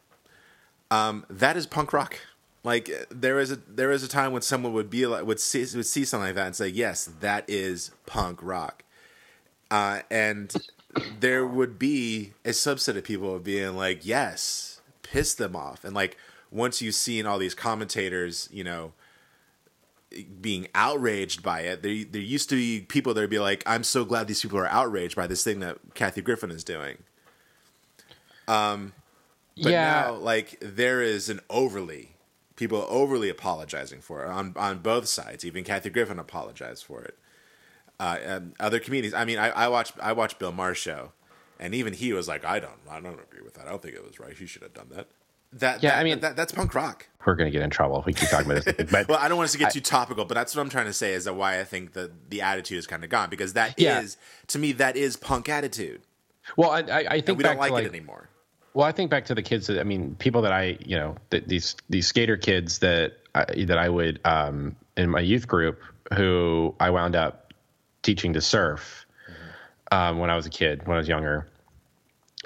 um, that is punk rock. Like there is a there is a time when someone would be like would see would see something like that and say, yes, that is punk rock, uh, and there would be a subset of people being like, yes, piss them off, and like once you've seen all these commentators, you know, being outraged by it. There, there used to be people that would be like, "I'm so glad these people are outraged by this thing that Kathy Griffin is doing." Um, but yeah. now, like, there is an overly people overly apologizing for it on on both sides. Even Kathy Griffin apologized for it. Uh, and other comedians. I mean, I, I watched I watched Bill Maher's show, and even he was like, I don't I don't agree with that. I don't think it was right. He should have done that. That yeah, that, I mean that, that's punk rock. We're gonna get in trouble if we keep talking about this. (laughs) But well, I don't want us to get I, too topical, but that's what I'm trying to say is that why I think that the attitude is kind of gone because that yeah. is to me that is punk attitude. Well, I, I, I think and we don't like, like it anymore. Well, I think back to the kids that I mean, people that I, you know, th- these these skater kids that I, that I would um, in my youth group who I wound up teaching to surf mm-hmm. um, when I was a kid, when I was younger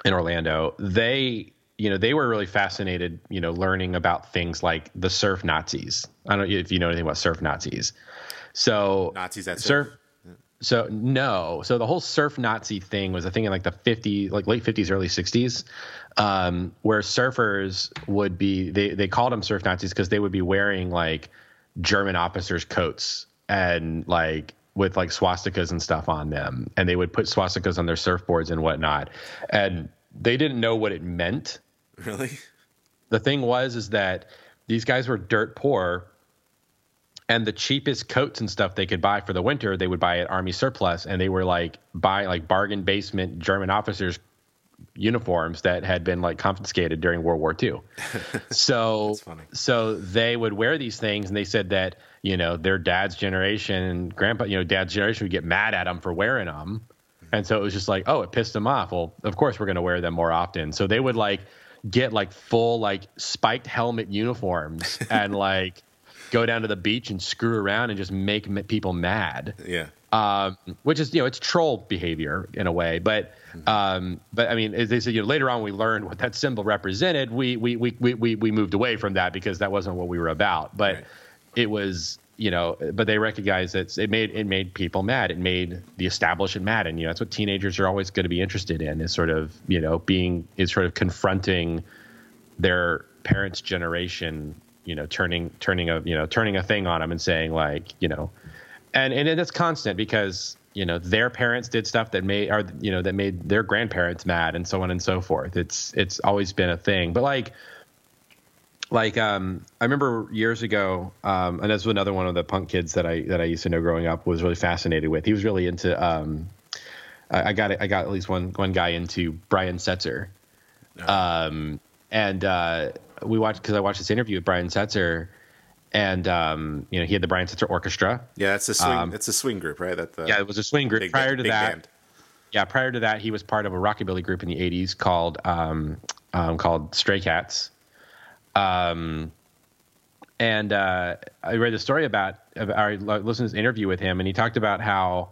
in Orlando. They, you know, they were really fascinated, you know, learning about things like the surf Nazis. I don't know if you know anything about surf Nazis. So Nazis that surf. surf so no, so the whole surf Nazi thing was a thing in like the 50, like late 50s, early 60s, um, where surfers would be they they called them surf Nazis because they would be wearing like German officers' coats and like with like swastikas and stuff on them, and they would put swastikas on their surfboards and whatnot, and they didn't know what it meant. Really, the thing was is that these guys were dirt poor. And the cheapest coats and stuff they could buy for the winter they would buy at army surplus. And they were like buy like bargain basement german officers uniforms that had been like confiscated during world war ii (laughs) so so they would wear these things and they said that you know their dad's generation grandpa you know dad's generation would get mad at them for wearing them and so it was just like oh it pissed them off well of course we're going to wear them more often so they would like get like full like spiked helmet uniforms (laughs) and like go down to the beach and screw around and just make people mad. Yeah. Um, which is you know it's troll behavior in a way, but mm-hmm. Um, but I mean as they said you know later on we learned what that symbol represented. We we we we we moved away from that because that wasn't what we were about. But right. it was you know but they recognized that it made it made people mad. It made the establishment mad, and you know that's what teenagers are always going to be interested in is sort of you know being is sort of confronting their parents' generation you know turning turning a you know turning a thing on them and saying like you know and and it's constant because you know their parents did stuff that made or you know that made their grandparents mad and so on and so forth. It's it's always been a thing. But like like um i remember years ago um and this was another one of the punk kids that i that i used to know growing up was really fascinated with. He was really into um i, I got i got at least one one guy into brian setzer. Um and uh we watched because i watched this interview with brian setzer and um, you know he had the Brian Setzer Orchestra. Yeah, it's a swing. Um, it's a swing group, right? That the yeah, it was a swing group. Big, prior to that, band. yeah, prior to that, he was part of a rockabilly group in the '80s called um, um, called Stray Cats. Um, and uh, I read the story about, about I listened to this interview with him, and he talked about how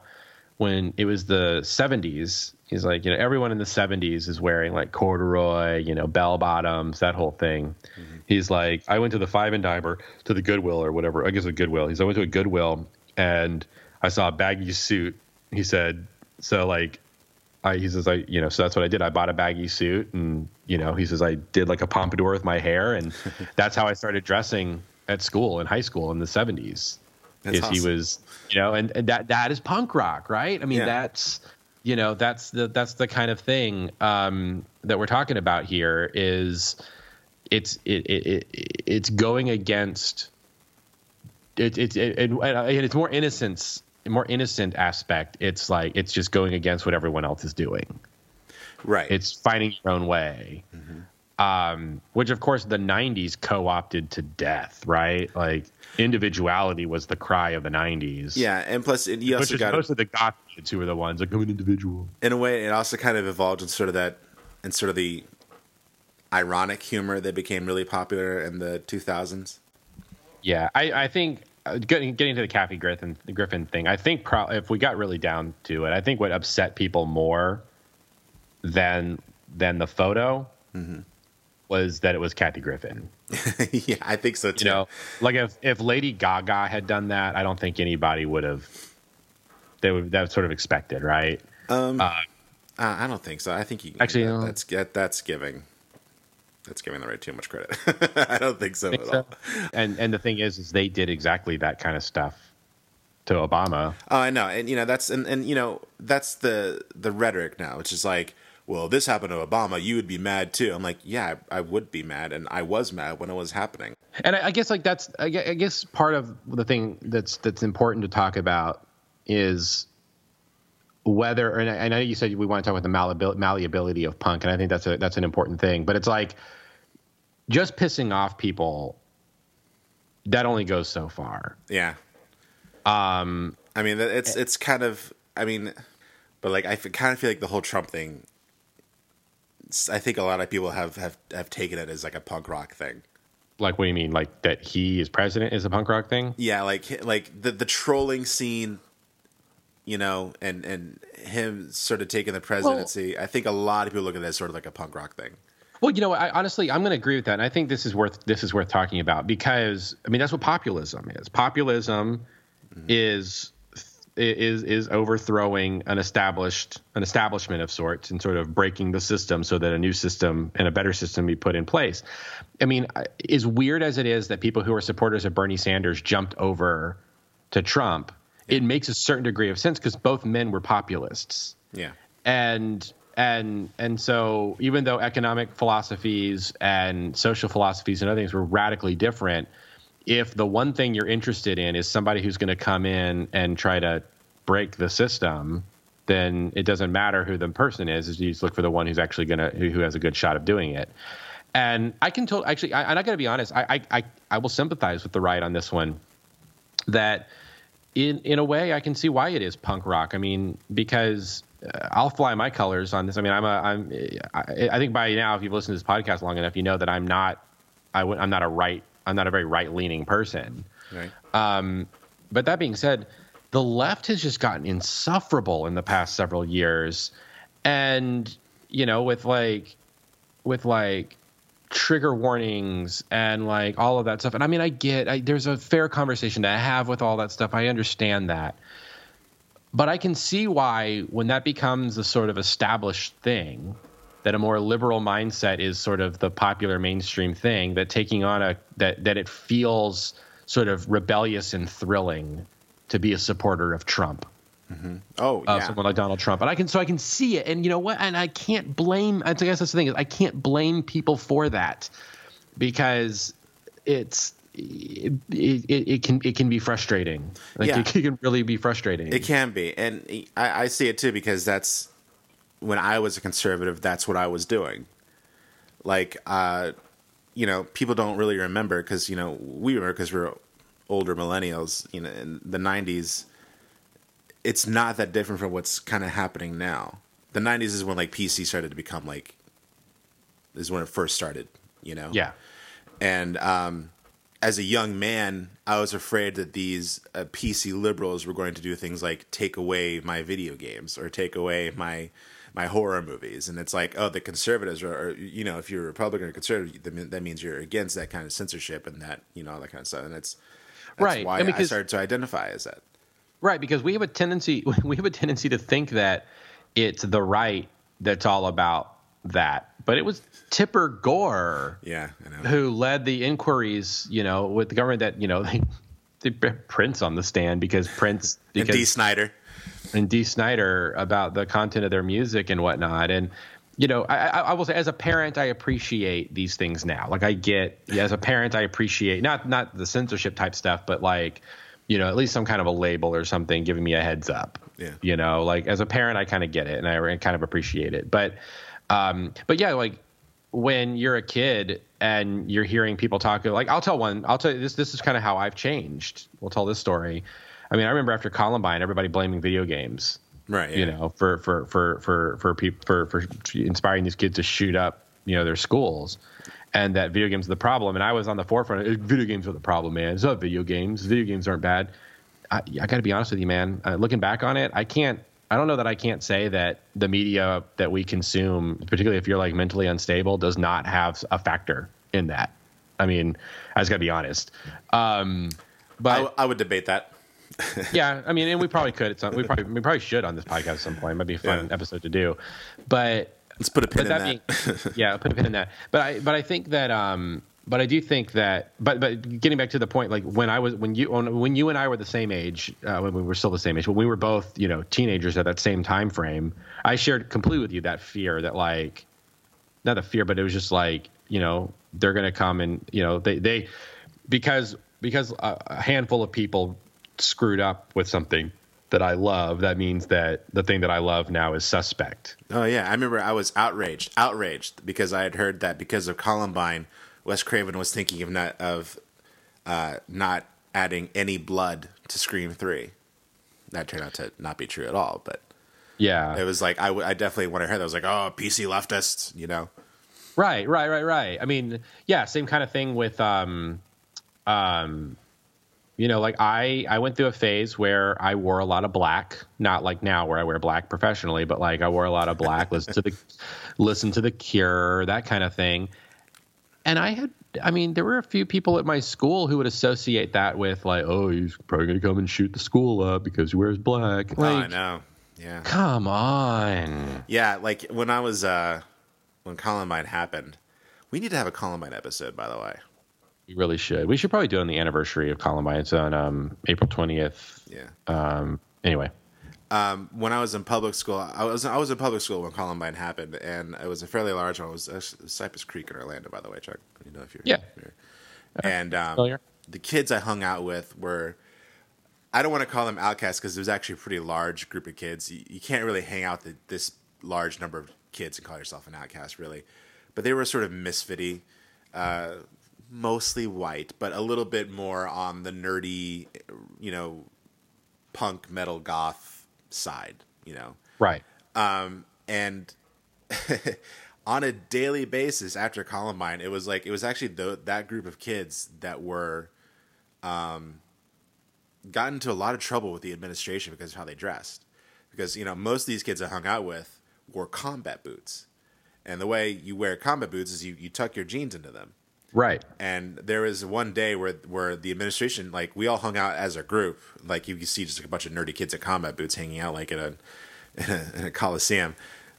when it was the 70s, he's like, you know, everyone in the 70s is wearing like corduroy, you know, bell bottoms, that whole thing. Mm-hmm he's like, I went to the Five and Dimer to the Goodwill or whatever. I guess a Goodwill. He's I went to a Goodwill and I saw a baggy suit. He said, so like, I he says I you know so that's what I did. I bought a baggy suit and you know he says I did like a pompadour with my hair and (laughs) that's how I started dressing at school in high school in the 70s. That's is awesome. he was you know and, and that that is punk rock right i mean yeah. that's you know that's the that's the kind of thing um, that we're talking about here is it's it, it, it it's going against it, it, it, and it's more innocence more innocent aspect. It's like it's just going against what everyone else is doing. Right. It's finding your own way. Mm-hmm. um, which of course the 90s co-opted to death right? Like individuality was the cry of the 90s yeah and plus you also got most of the goth kids who were the ones like i'm an individual in a way it also kind of evolved in sort of that and sort of the ironic humor that became really popular in the 2000s. Yeah, I, I think uh, getting getting to the Kathy Griffin the Griffin thing, I think pro- if we got really down to it, I think what upset people more than than the photo mm-hmm. was that it was Kathy Griffin. (laughs) yeah, I think so too. You know, like if if Lady Gaga had done that, I don't think anybody would have. They would that sort of expected, right? Um, uh, I don't think so. I think you actually that, that's that's giving that's giving the right too much credit. (laughs) I don't think so think at so. all. And and the thing is, is they did exactly that kind of stuff to Obama. Oh, I know, and you know that's and and you know that's the the rhetoric now, which is like, well, this happened to Obama, you would be mad too. I'm like, yeah, I, I would be mad, and I was mad when it was happening. And I, I guess like that's I guess part of the thing that's that's important to talk about is whether and I know you said we want to talk about the malleability of punk, and I think that's a that's an important thing. But it's like just pissing off people that only goes so far. Yeah. Um. I mean, it's it's kind of. I mean, but like I kind of feel like the whole Trump thing. I think a lot of people have have have taken it as like a punk rock thing. Like, what do you mean? Like that he is president is a punk rock thing? Yeah, like like the the trolling scene you know, and and him sort of taking the presidency. Well, I think a lot of people look at that as sort of like a punk rock thing. Well, you know, I, honestly, I'm going to agree with that, and I think this is worth this is worth talking about because I mean that's what populism is. Populism mm-hmm. is is is overthrowing an established an establishment of sorts and sort of breaking the system so that a new system and a better system be put in place. I mean, as weird as it is that people who are supporters of Bernie Sanders jumped over to Trump it makes a certain degree of sense because both men were populists. Yeah. And and and so even though economic philosophies and social philosophies and other things were radically different, if the one thing you're interested in is somebody who's going to come in and try to break the system, then it doesn't matter who the person is. You just look for the one who's actually going to who, who has a good shot of doing it. And I can tell actually, I, am not going to be honest, I, I I will sympathize with the right on this one. That in in a way, I can see why it is punk rock. I mean, because uh, I'll fly my colors on this. I mean, I'm a I'm I, I, think by now, if you've listened to this podcast long enough, you know that I'm not I w- I'm not a right I'm not a very right leaning person. Right. Um, but that being said, the left has just gotten insufferable in the past several years, and you know, with like with like trigger warnings and like all of that stuff. And I mean, I get I, there's a fair conversation to have with all that stuff. I understand that. But I can see why, when that becomes a sort of established thing, that a more liberal mindset is sort of the popular mainstream thing, that taking on a, that, that it feels sort of rebellious and thrilling to be a supporter of Trump. Oh, uh, someone like Donald Trump, and I can so I can see it, and you know what? And I can't blame. I guess that's the thing is I can't blame people for that because it's it, it, it can it can be frustrating. Like Yeah. it, can really be frustrating. It can be, and I, I see it too because that's when I was a conservative. That's what I was doing. Like, uh, you know, people don't really remember because you know we remember because we're older millennials. You know, in the '90s, it's not that different from what's kind of happening now. The '90s is when like PC started to become like is when it first started. You know, yeah, and um, as a young man, I was afraid that these uh, PC liberals were going to do things like take away my video games or take away my my horror movies. And it's like, oh, the conservatives are, are you know, if you're a Republican or conservative, that means you're against that kind of censorship and that you know all that kind of stuff. And it's that's Right, why and I started to identify as that. Right. Because we have a tendency (laughs) we have a tendency to think that it's the right that's all about that, but it was Tipper Gore Yeah, I know. who led the inquiries, you know, with the government that, you know, (laughs) they, they put Prince on the stand because Prince And because Dee Snider. and Dee Snider about the content of their music and whatnot. And you know, I, I, I will say, as a parent, I appreciate these things now. Like, I get yeah, as a parent, I appreciate not not the censorship type stuff, but like, you know, at least some kind of a label or something giving me a heads up. Yeah. You know, like as a parent, I kind of get it and I kind of appreciate it. But, um, but yeah, like when you're a kid and you're hearing people talk like I'll tell one I'll tell you this this is kind of how I've changed. We'll tell this story. I mean, I remember after Columbine, everybody blaming video games, Right. you know, for for for for for people for for inspiring these kids to shoot up, you know, their schools, and that video games are the problem. And I was on the forefront. of, Video games are the problem, man. It's not video games. Video games aren't bad. I, I got to be honest with you, man. Uh, looking back on it, I can't. I don't know that I can't say that the media that we consume, particularly if you're like mentally unstable, does not have a factor in that. I mean, I just got to be honest. Um, I, but w- I would debate that. (laughs) yeah, I mean, and we probably could. At some, we probably we probably should on this podcast at some point. It might be a fun Yeah. episode to do. But Let's put a pin in that that. being, (laughs) yeah, put a pin in that. But I but I think that um but I do think that but but getting back to the point like when I was when you when, when you and I were the same age uh, when we were still the same age when we were both you know teenagers at that same time frame I shared completely with you that fear that like not a fear but it was just like you know they're gonna come and you know they they because because a handful of people screwed up with something that I love that means that the thing that I love now is suspect Oh yeah, I remember I was outraged, outraged because I had heard that because of Columbine, Wes Craven was thinking of not of uh, not adding any blood to Scream Three. That turned out to not be true at all, but yeah it was like I, w- I definitely when I heard that I was like, oh, PC leftists, you know. Right, right, right, right. I mean, yeah, same kind of thing with um um you know, like I I went through a phase where I wore a lot of black, not like now where I wear black professionally, but like I wore a lot of black, listen to the (laughs) listen to the Cure, that kind of thing. And I had I mean, there were a few people at my school who would associate that with like, oh, he's probably going to come and shoot the school up because he wears black. oh, I know. Yeah. come on. Yeah, like when I was uh when Columbine happened. We need to have a Columbine episode, by the way. We really should. We should probably do it on the anniversary of Columbine. It's on um, April twentieth. Yeah. Um, anyway, um, when I was in public school, I was I was in public school when Columbine happened, and it was a fairly large one. It was actually Cypress Creek in Orlando, by the way, Chuck. You know if you're Yeah. familiar. And um, the kids I hung out with were, I don't want to call them outcasts because it was actually a pretty large group of kids. You, you can't really hang out with this large number of kids and call yourself an outcast, really. But they were sort of misfitty, uh, mostly white, but a little bit more on the nerdy, you know, punk metal goth side, you know. right. Um, and (laughs) on a daily basis after Columbine, it was like it was actually the, that group of kids that were um, got into a lot of trouble with the administration because of how they dressed. Because you know most of these kids I hung out with wore combat boots, and the way you wear combat boots is you, you tuck your jeans into them. Right. And there was one day where where the administration, like we all hung out as a group, like you can see just like a bunch of nerdy kids in combat boots hanging out like in a (laughs) in a, in a coliseum.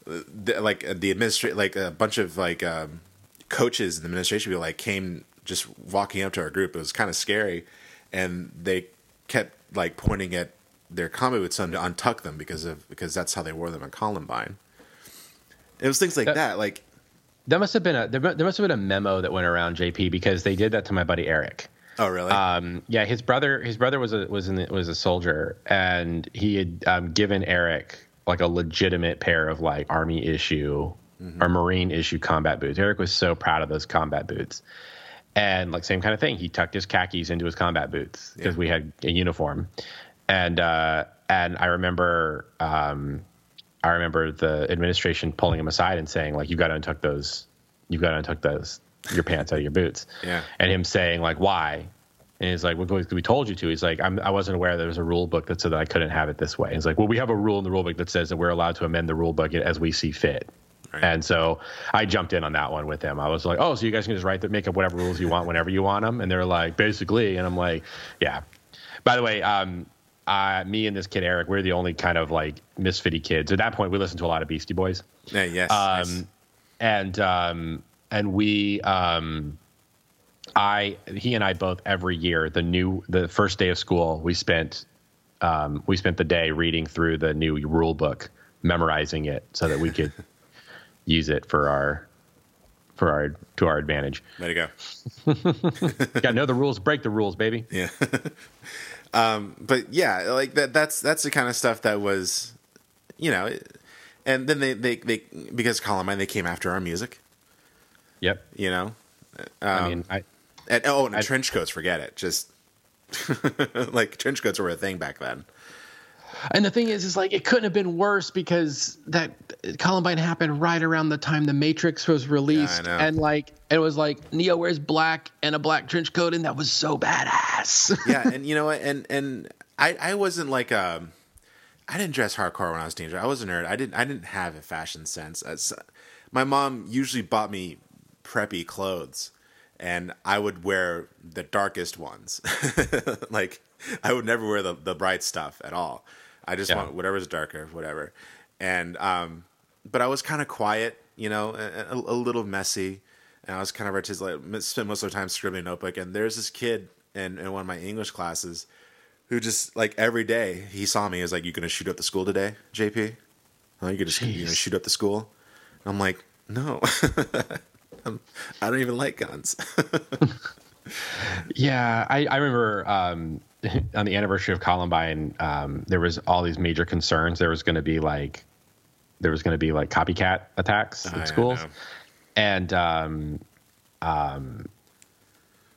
The, like uh, the administration, like a bunch of like um, coaches and the administration people like came just walking up to our group. It was kind of scary, and they kept like pointing at their combat boots on to untuck them because of because that's how they wore them at Columbine. It was things like that, that like that must have been a there, there must have been a memo that went around JP because they did that to my buddy Eric. Oh, really? Um, yeah, his brother his brother was a was in the, was a soldier, and he had um, given Eric like a legitimate pair of like army issue mm-hmm. or marine issue combat boots. Eric was so proud of those combat boots, and like same kind of thing. He tucked his khakis into his combat boots because yeah. we had a uniform, and uh, and I remember um, I remember the administration pulling him aside and saying like, "You've got to untuck those. You've got to untuck those your pants out of your boots." Yeah. And him saying like, "Why?" And he's like, well, we told you to. He's like, I'm, I wasn't aware there was a rule book that said that I couldn't have it this way. He's like, well, we have a rule in the rule book that says that we're allowed to amend the rule book as we see fit. Right. And so I jumped in on that one with him. I was like, oh, so you guys can just write that, make up whatever rules you want whenever you want them. And they're like, basically. And I'm like, yeah. By the way, um, uh, me and this kid Eric, we're the only kind of like misfitty kids. At that point, we listened to a lot of Beastie Boys. Yeah, yes. Um, And um, and we, um, I, he and I both every year the new the first day of school we spent um, we spent the day reading through the new rule book, memorizing it so that we could (laughs) use it for our for our to our advantage. There you go. (laughs) Got to know the rules, break the rules, baby. Yeah. (laughs) Um, but yeah, like that. That's that's the kind of stuff that was, you know, and then they they, they because Columbine they came after our music. Yep. You know, um, I mean, I and, oh, and I, trench coats, forget it. Just (laughs) like trench coats were a thing back then. And the thing is, is like it couldn't have been worse because that Columbine happened right around the time The Matrix was released, yeah, and like it was like Neo wears black and a black trench coat, and that was so badass. (laughs) yeah, and you know what? And and I I wasn't like um I didn't dress hardcore when I was a teenager. I was a nerd. I didn't I didn't have a fashion sense. As, my mom usually bought me preppy clothes and I would wear the darkest ones. (laughs) like I would never wear the, the bright stuff at all. I just yeah. want whatever's darker, whatever. And um, but I was kind of quiet, you know, a, a, a, little messy, and I was kind of artistic. Like, spent most of the time scribbling a notebook. And there's this kid in, in one of my English classes who just like every day he saw me. He was like, "You gonna shoot up the school today, JP? Oh, you gonna you gonna shoot up the school?" And I'm like, "No, (laughs) I don't even like guns." (laughs) yeah, I, I remember um, (laughs) on the anniversary of Columbine, um, there was all these major concerns. There was going to be like, there was going to be like copycat attacks at schools, and um, um,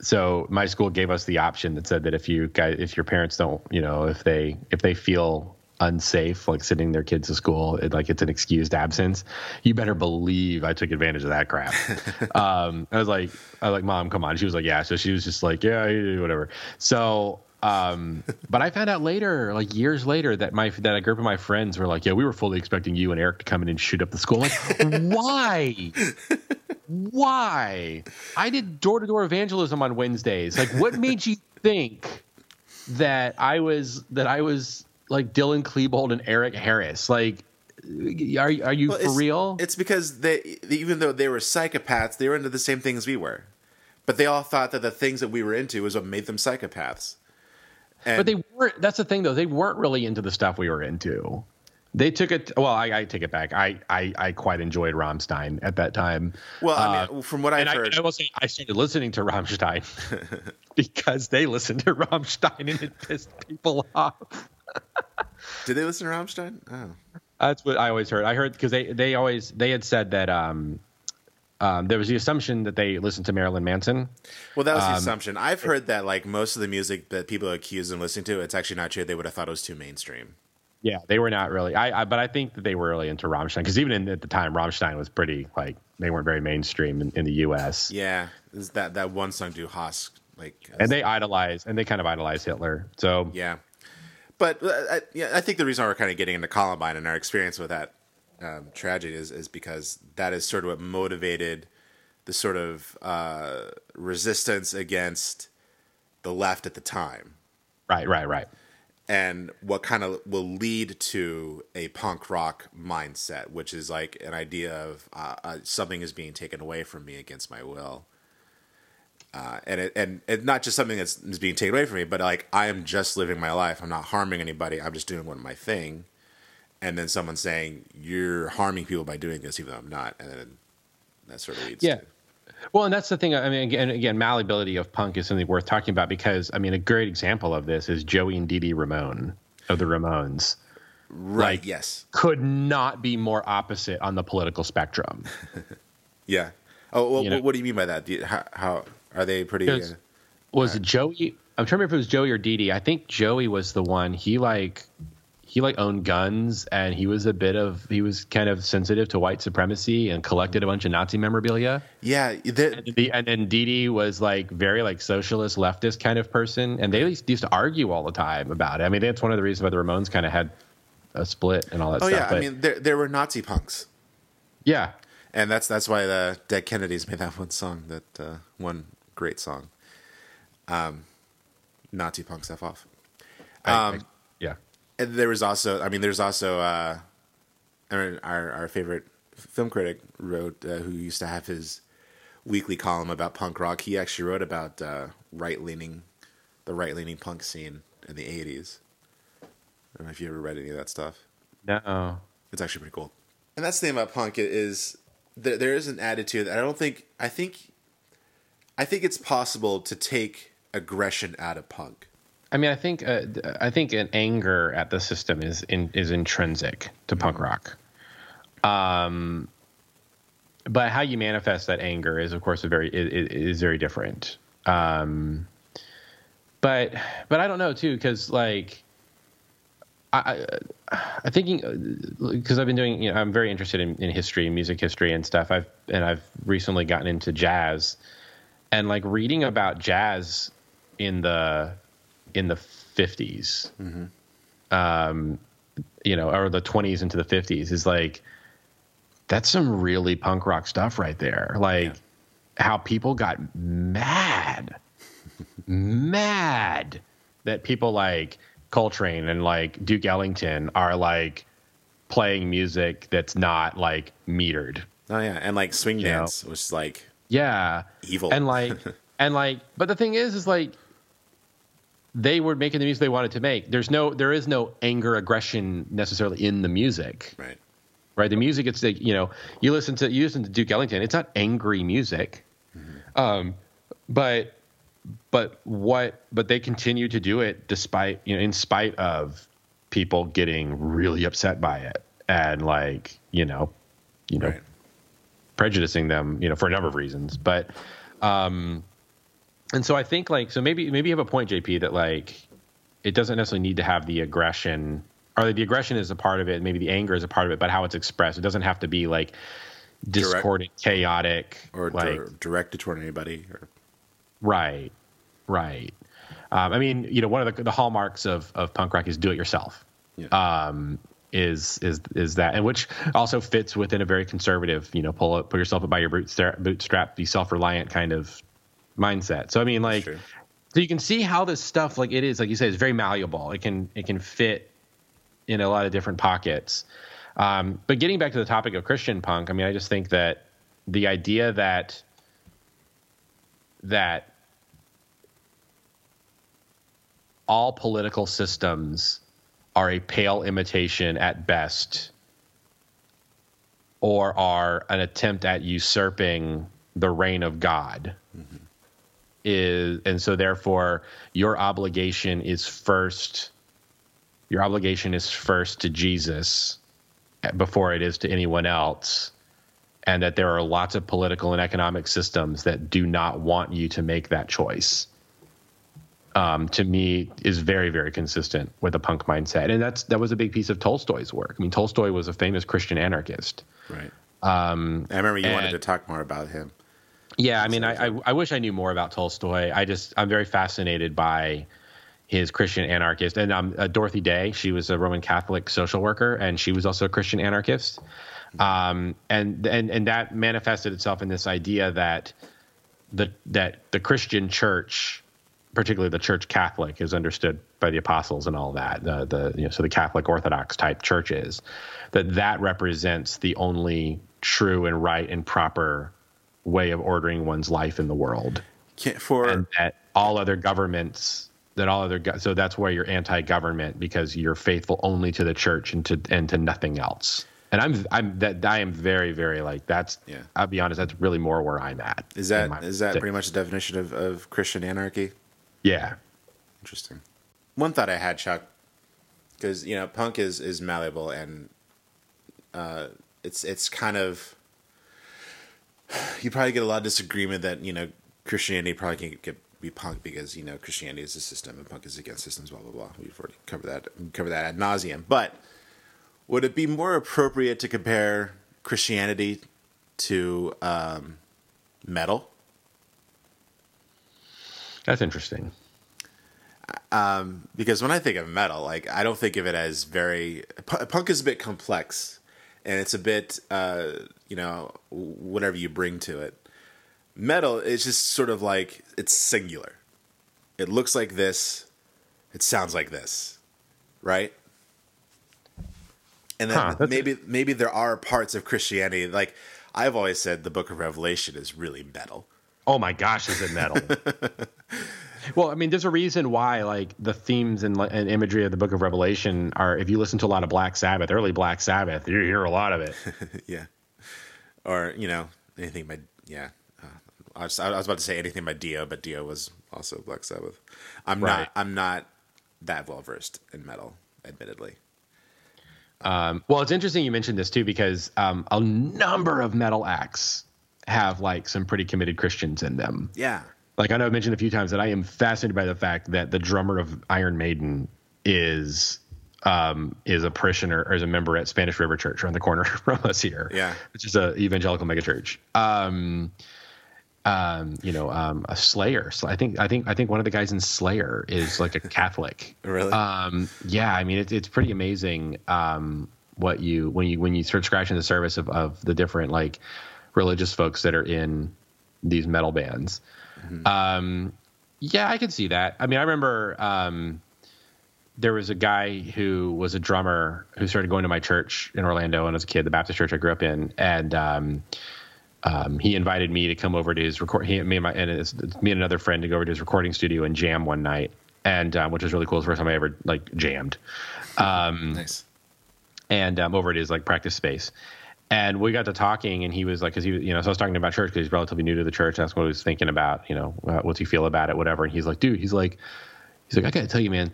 so my school gave us the option that said that if you guys, if your parents don't, you know, if they if they feel unsafe, like sending their kids to school, it, like it's an excused absence. You better believe I took advantage of that crap. (laughs) um, I was like, I was like, mom, come on. She was like, yeah. So she was just like, yeah, whatever. So um, but I found out later, like years later, that my that a group of my friends were like, "Yeah, we were fully expecting you and Eric to come in and shoot up the school." Like, (laughs) why? why? I did door to door evangelism on Wednesdays. Like, what made you think that I was that I was like Dylan Klebold and Eric Harris? Like, are are you well, for it's, real? It's because they, even though they were psychopaths, they were into the same things we were, but they all thought that the things that we were into was what made them psychopaths. And but they weren't. That's the thing, though. They weren't really into the stuff we were into. They took it. Well, I, I take it back. I, I, I quite enjoyed Rammstein at that time. Well, I mean, uh, from what I've heard, I, I will say I started listening to Rammstein (laughs) because they listened to Rammstein and it pissed people off. Did they listen to Rammstein? Oh, that's what I always heard. I heard because they they always they had said that um, um, there was the assumption that they listened to Marilyn Manson. Well, that was the um, assumption. I've heard that like most of the music that people accuse them listening to, it's actually not true. They would have thought it was too mainstream. Yeah, they were not really. I, I but I think that they were really into Rammstein because even in, at the time, Rammstein was pretty like they weren't very mainstream in, in the U.S. Yeah, is that that one song "Du hast" like, and they idolize and they kind of idolize Hitler. So yeah, but uh, I, yeah, I think the reason we're kind of getting into Columbine and our experience with that um, tragedy is is because that is sort of what motivated the sort of uh, resistance against the left at the time. Right, right, right. And what kind of will lead to a punk rock mindset, which is like an idea of uh, uh, something is being taken away from me against my will. uh, and it and it's not just something that's is being taken away from me, but like I am just living my life. I'm not harming anybody. I'm just doing one my thing. And then someone saying you're harming people by doing this, even though I'm not, and then that sort of leads. Yeah. To, Well, and that's the thing. I mean, again, again, malleability of punk is something worth talking about because I mean, a great example of this is Joey and Dee Dee Ramone of the Ramones right. Like- yes. could not be more opposite on the political spectrum. (laughs) Yeah. Oh, well, You know- what do you mean by that? You, how, how are they pretty? Uh, Was it Joey? I'm trying to remember if it was Joey or Dee Dee. I think Joey was the one. He like he like owned guns and he was a bit of he was kind of sensitive to white supremacy and collected a bunch of Nazi memorabilia. yeah. The, The, and then Dee Dee was like very like socialist leftist kind of person, and they used to argue all the time about it. I mean, that's one of the reasons why the Ramones kind of had a split and all that stuff. oh stuff. yeah. but I mean, there there were Nazi punks, yeah, and that's that's why the Dead Kennedys made that one song, that uh, one great song. Um, Nazi punks F off. I- I- Um, And there was also, I mean, there's also, uh, I mean, our our favorite film critic wrote, uh, who used to have his weekly column about punk rock. He actually wrote about uh, right leaning, the right leaning punk scene in the '80s. I don't know if you ever read any of that stuff. no, It's actually pretty cool. And that's the thing about punk is there, there is an attitude. That I don't think. I think. I think it's possible to take aggression out of punk. I mean, I think uh, I think an anger at the system is in, is intrinsic to punk rock. Um, but how you manifest that anger is, of course, a very is, is very different. Um, but but I don't know too because like I, I thinking because I've been doing you know I'm very interested in, in history and music history and stuff. I've and I've recently gotten into jazz and like reading about jazz in the in the 50s um you know or the 20s into the 50s is like that's some really punk rock stuff right there. Like how people got mad (laughs) mad that people like Coltrane and like Duke Ellington are like playing music that's not like metered. Oh yeah, and like swing You know. dance was like yeah. evil. and like (laughs) and like but the thing is is like they were making the music they wanted to make there's no there is no anger aggression necessarily in the music right. right the music it's like you know you listen to you listen to duke ellington it's not angry music um but but what but they continue to do it despite you know in spite of people getting really upset by it and like you know you know Right. prejudicing them, you know, for a number of reasons. But, um, and so I think like, so maybe, maybe you have a point, JP, that like, it doesn't necessarily need to have the aggression or the aggression is a part of it. Maybe the anger is a part of it, but how it's expressed, it doesn't have to be like discordant, chaotic, Or like, dir- directed toward anybody. Or, right, right. Um, I mean, you know, one of the, the hallmarks of, of punk rock is do it yourself. Yeah. Um, is is is that and which also fits within a very conservative you know pull up, put yourself up by your bootstrap bootstrap be self-reliant kind of mindset. So i mean like so you can see how this stuff like it is like you said it's very malleable. It can it can fit in a lot of different pockets. Um, but getting back to the topic of christian punk i mean i just think that the idea that that all political systems are a pale imitation at best or are an attempt at usurping the reign of God is and so therefore your obligation is first your obligation is first to Jesus before it is to anyone else and that there are lots of political and economic systems that do not want you to make that choice um, to me is very very consistent with a punk mindset and that's that was a big piece of tolstoy's work i mean tolstoy was a famous christian anarchist right. um, I remember you wanted to talk more about him. Yeah i mean I, I i wish i knew more about tolstoy. I just i'm very fascinated by his christian anarchist. And um, uh, dorothy day she was a roman catholic social worker and she was also a christian anarchist. Um, and and and that manifested itself in this idea that the that the christian church particularly the church catholic is understood by the apostles and all that the the you know so the catholic orthodox type churches that that represents the only true and right and proper way of ordering one's life in the world Can't, for and that all other governments that all other so that's why you're anti-government because you're faithful only to the church and to and to nothing else. And I'm I'm that I am very very like that's Yeah. I'll be honest that's really more where I'm at. is that my- is that pretty much the definition of, of Christian anarchy? yeah Interesting. One thought I had, Chuck, because you know, punk is is malleable and uh, it's it's kind of you probably get a lot of disagreement that you know Christianity probably can't get be punk because you know Christianity is a system and punk is against systems. Blah blah blah. We've already covered that covered that ad nauseum. But would it be more appropriate to compare Christianity to um, metal? that's interesting. because when I think of metal, like I don't think of it as very punk is a bit complex, and it's a bit uh, you know whatever you bring to it. Metal is just sort of like it's singular. It looks like this, it sounds like this, right? And then Huh, maybe maybe there are parts of Christianity like I've always said the Book of Revelation is really metal. Oh my gosh, is it metal? (laughs) well, I mean, there's a reason why, like, the themes and, and imagery of the Book of Revelation are. If you listen to a lot of Black Sabbath, early Black Sabbath, you hear a lot of it. (laughs) yeah, or you know anything by yeah. Uh, I, was, I was about to say anything by Dio, but Dio was also Black Sabbath. I'm Right. not. I'm not that well versed in metal, admittedly. Um, well, it's interesting you mentioned this too because um, a number of metal acts have like some pretty committed Christians in them. Yeah, Like I know I've mentioned a few times that I am fascinated by the fact that the drummer of Iron Maiden is um, is a parishioner or is a member at Spanish River Church around the corner (laughs) from us here. Yeah. which is a evangelical megachurch. Um, um, you know, um, a Slayer. So I think I think I think one of the guys in Slayer is like a Catholic. (laughs) Really? Um, yeah, I mean it's it's pretty amazing um, what you when you when you start scratching the surface of, of the different like religious folks that are in these metal bands. Um, yeah, I could see that. I mean, I remember um, there was a guy who was a drummer who started going to my church in Orlando when I was a kid, the Baptist church I grew up in, and um, um, he invited me to come over to his record. He, me and my and his, me and another friend to go over to his recording studio and jam one night, and um, which was really cool. It's the first time I ever like jammed nice. and um, over at his like practice space. And we got to talking, and he was like, because he, was- you know, so I was talking about church because he's relatively new to the church. That's what he was thinking about, you know, uh, what's he feel about it, whatever. And he's like, dude, he's like, he's like, I got to tell you, man,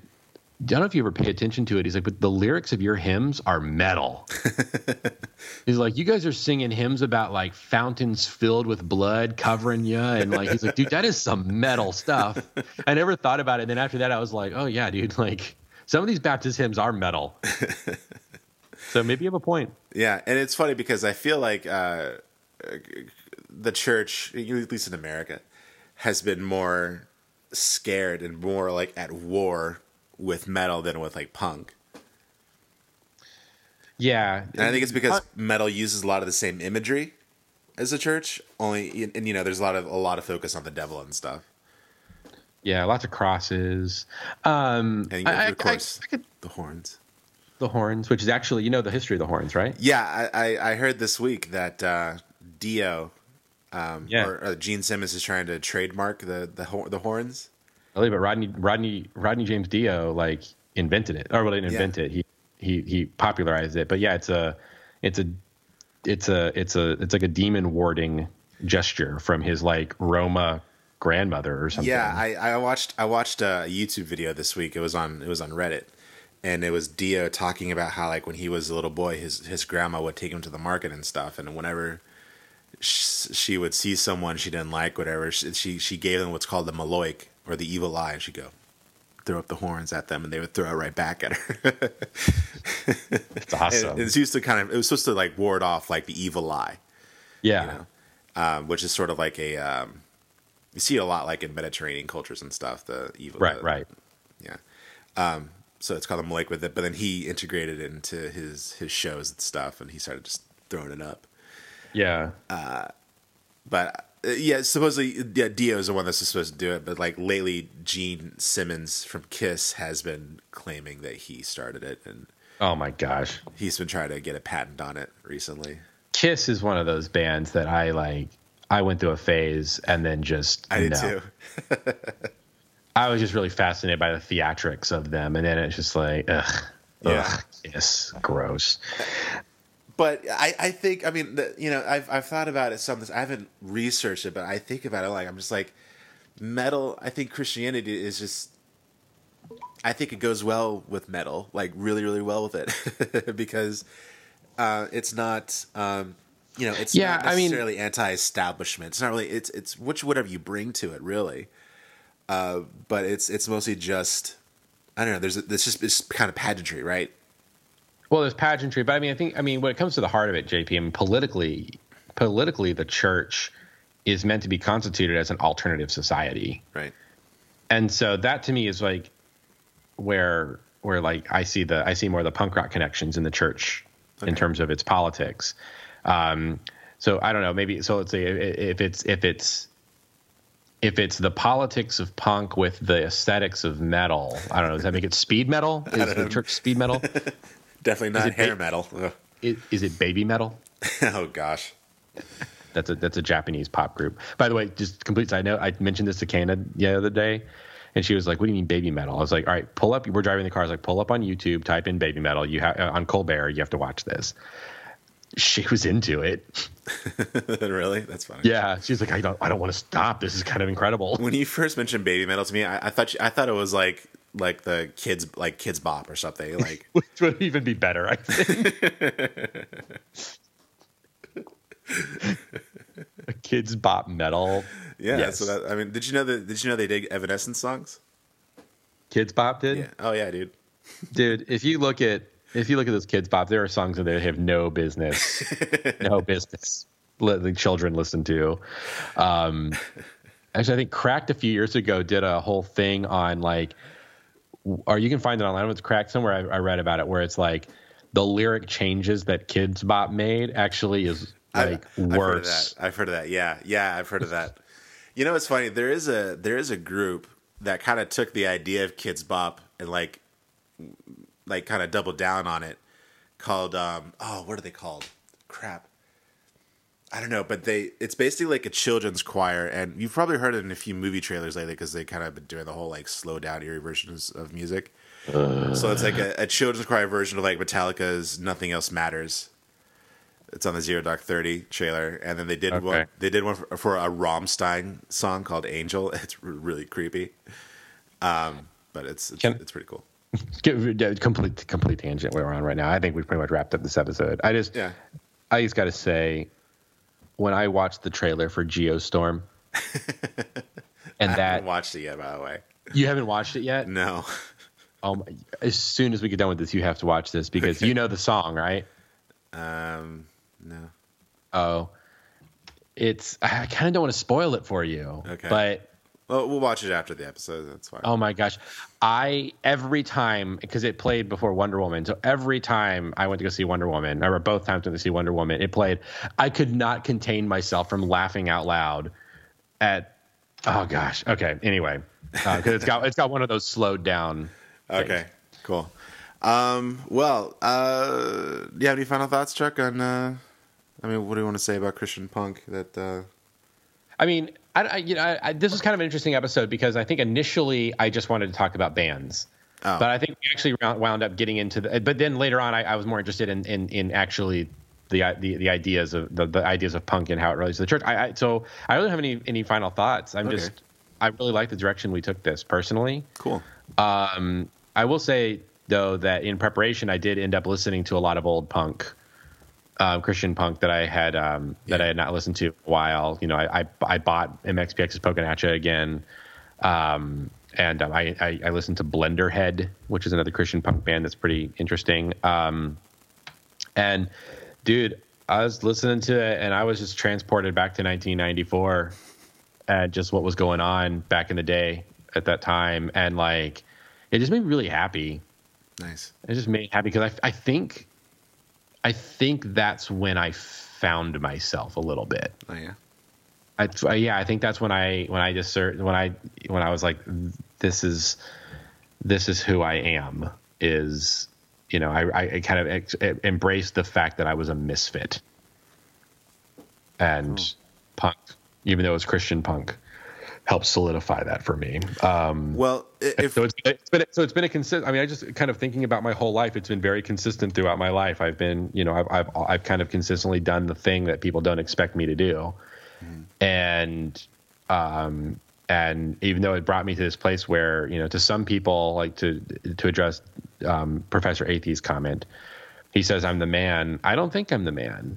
I don't know if you ever pay attention to it. He's like, but the lyrics of your hymns are metal. (laughs) he's like, you guys are singing hymns about like fountains filled with blood covering you, and like, he's like, dude, that is some metal stuff. I never thought about it. And then after that, I was like, oh yeah, dude, like some of these Baptist hymns are metal. (laughs) so maybe you have a point. Yeah, and it's funny because I feel like uh, the church, at least in America, has been more scared and more like at war with metal than with like punk. Yeah, And I think it's because metal uses a lot of the same imagery as the church. Only, and you know, there's a lot of a lot of focus on the devil and stuff. yeah, lots of crosses. Um, And you know, I- of I- course, I could- the horns. The horns, which is actually you know the history of the horns, right? Yeah, I, I, I heard this week that uh, Dio, um, Yeah. or uh, Gene Simmons is trying to trademark the the, the horns. Really, but Ronnie Ronnie Ronnie James Dio like invented it, or well, didn't invent Yeah. it. He he he popularized it. But yeah, it's a it's a it's a it's a it's like a demon warding gesture from his like Roma grandmother or something. Yeah, I, I watched I watched a YouTube video this week. It was on it was on Reddit, and it was Dio talking about how like when he was a little boy, his his grandma would take him to the market and stuff, and whenever sh- she would see someone she didn't like, whatever, she she, gave them what's called the maloik or the evil eye. and She'd go throw up the horns at them, and they would throw it right back at her. it's awesome. And it's used to kind of it was supposed to like ward off like the evil eye. yeah, you know, um, which is sort of like a um, you see it a lot like in Mediterranean cultures and stuff. The evil, right, the- right. yeah. Um, so it's called a Malik with it, but then he integrated it into his his shows and stuff, and he started just throwing it up. Yeah, But uh, yeah, supposedly yeah, Dio is the one that's supposed to do it, but like lately, Gene Simmons from Kiss has been claiming that he started it, and oh my gosh. he's been trying to get a patent on it recently. Kiss is one of those bands that I like. I went through a phase and then just I did no. too. (laughs) I was just really fascinated by the theatrics of them, and then it's just like, ugh, Yeah. ugh, yes, gross. But I, I think I mean the, you know I've I've thought about it some. I haven't researched it, but I think about it like I'm just like metal. I think Christianity is just. I think it goes well with metal, like really, really well with it, (laughs) because uh, it's not, um, you know, it's Yeah, not I mean- necessarily anti-establishment. It's not really. It's it's which whatever you bring to it, really. Uh, but it's it's mostly just, I don't know. There's it's just it's kind of pageantry, right? Well, there's pageantry, but I mean, I think, I mean, when it comes to the heart of it, JP, I mean, politically, politically, the church is meant to be constituted as an alternative society, Right. and so that to me is like where where like I see the I see more of the punk rock connections in the church in terms of its politics. Um, so I don't know, maybe so. Let's say if it's if it's if it's the politics of punk with the aesthetics of metal, I don't know. Does that make it speed metal? (laughs) Is it the church speed metal? (laughs) Definitely not hair ba- metal. Is, is it baby metal? (laughs) oh gosh. That's a that's a Japanese pop group. By the way, just complete side note, I mentioned this to Kana the other day, and she was like, "What do you mean Babymetal?" I was like, "All right, pull up. We're driving the car. I was like, pull up on YouTube, type in Babymetal. You have uh, on Colbert. You have to watch this." She was into it. (laughs) really? That's funny. Yeah, she's like, "I don't I don't want to stop. This is kind of incredible." When you first mentioned Babymetal to me, I, I thought you, I thought it was like like the kids like Kidz Bop or something. (laughs) Like Which would even be better, I think. (laughs) A Kidz Bop metal. yeah. Yes. So that I mean, did you know that? Did you know they did Evanescence songs? Kidz Bop did. Yeah. Oh yeah, dude. dude if you look at if you look at those Kidz Bop, there are songs that they have no business (laughs) no business letting children listen to um actually i think cracked a few years ago did a whole thing on like or you can find it online it's cracked somewhere I, I read about it where it's like the lyric changes that Kidz Bop made actually is like I've, I've heard of worse that. I've heard of that. Yeah, yeah, I've heard of that. (laughs) You know, it's funny. There is a there is a group that kind of took the idea of Kidz Bop and like like kind of doubled down on it. Called um oh what are they called? Crap. I don't know, but they it's basically like a children's choir, and you've probably heard it in a few movie trailers lately because they kind of been doing the whole like slow down eerie versions of music. so it's like a, a children's choir version of like Metallica's "Nothing Else Matters." It's on the Zero Dark Thirty trailer, and then they did Okay. one. They did one for, for a Rammstein song called "Angel." (laughs) It's really creepy, um, but it's it's, Can- it's pretty cool. (laughs) Complete complete tangent we're on right now i think we've pretty much wrapped up this episode i just Yeah, I just got to say, when I watched the trailer for Geostorm, (laughs) and I that haven't watched it yet, by the way. you haven't watched it yet, No, (laughs) um, as soon as we get done with this, you have to watch this because you know the song, right? um, no. Oh, it's I kind of don't want to spoil it for you, Okay. but Well, we'll watch it after the episode. That's fine. oh my gosh, I every time because it played before Wonder Woman, so every time I went to go see Wonder Woman, or both times I went to see Wonder Woman, it played. I could not contain myself from laughing out loud at. Oh gosh. Okay. Anyway, because it's got it's got one of those slowed down. things. Okay, cool. Um, well, uh, do you have any final thoughts, Chuck? On, uh, I mean, what do you want to say about Christian punk? That uh, I mean, I, I you know, I, I, this was kind of an interesting episode because I think initially I just wanted to talk about bands. Oh. But I think we actually wound wound up getting into the. But then later on, I, I was more interested in in, in actually the, the the ideas of the, the ideas of punk and how it relates to the church. I, I so I don't have any any final thoughts. I'm Okay. just I really like the direction we took this personally. cool. Um, I will say though that in preparation, I did end up listening to a lot of old punk, uh, Christian punk that I had um, that Yeah. I had not listened to in a while. You know, I I, I bought MXPX's at again, um, and um, I, I I listened to Blenderhead, which is another Christian punk band that's pretty interesting. Um, and dude, I was listening to it, and I was just transported back to 1994 and just what was going on back in the day at that time, and like it just made me really happy. Nice. It just made me happy because I I think I think that's when I found myself a little bit. Oh yeah. I, I- uh, yeah, I think that's when I when I just when I when I was like, this is this is who I am. Is you know I I, kind of ex- embraced the fact that I was a misfit, and oh. punk even though it was Christian punk, helped solidify that for me. Um, well, if so it's, it's been so it's been a consistent. I mean, I just kind of thinking about my whole life. It's been very consistent throughout my life. I've been, you know, I've I've, I've kind of consistently done the thing that people don't expect me to do, mm-hmm. and um, and even though it brought me to this place where you know to some people like to to address um, professor athey's comment he says i'm the man i don't think i'm the man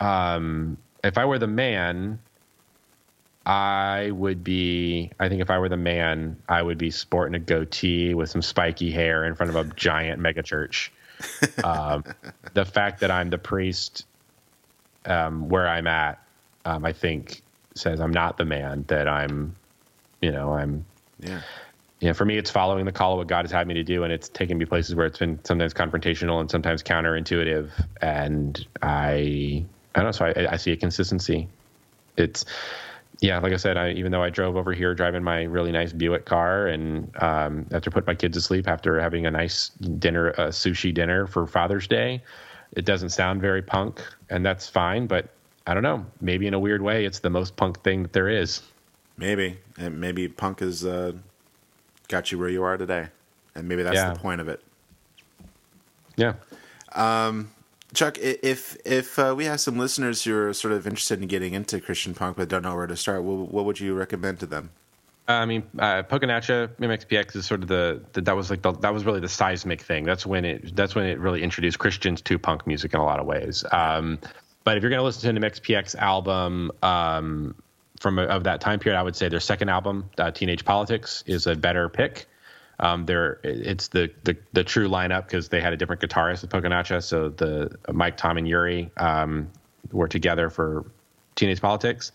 um, if i were the man i would be i think if i were the man i would be sporting a goatee with some spiky hair in front of a giant (laughs) megachurch um, the fact that i'm the priest um, where i'm at um, i think says I'm not the man that I'm, you know, I'm. Yeah. Yeah, for me, it's following the call of what God has had me to do, and it's taking me places where it's been sometimes confrontational and sometimes counterintuitive. And I, I don't know, so I, I see a consistency. It's, yeah, like I said, I, even though I drove over here driving my really nice Buick car, and um, after put my kids to sleep after having a nice dinner, a sushi dinner for Father's Day, it doesn't sound very punk, and that's fine. But I don't know. Maybe in a weird way, it's the most punk thing that there is. Maybe, and maybe punk has uh, got you where you are today, and maybe that's yeah. the point of it. Yeah. Um, Chuck, if if uh, we have some listeners who are sort of interested in getting into Christian punk but don't know where to start, what, what would you recommend to them? I mean, uh, Poke MXPX is sort of the, the, that was like the, that was really the seismic thing. That's when it that's when it really introduced Christians to punk music in a lot of ways. Um, but if you're going to listen to an MXPX album um, from of that time period, I would say their second album, uh, Teenage Politics, is a better pick. Um, there, it's the, the the true lineup because they had a different guitarist with Atcha. So the Mike, Tom, and Yuri um, were together for Teenage Politics,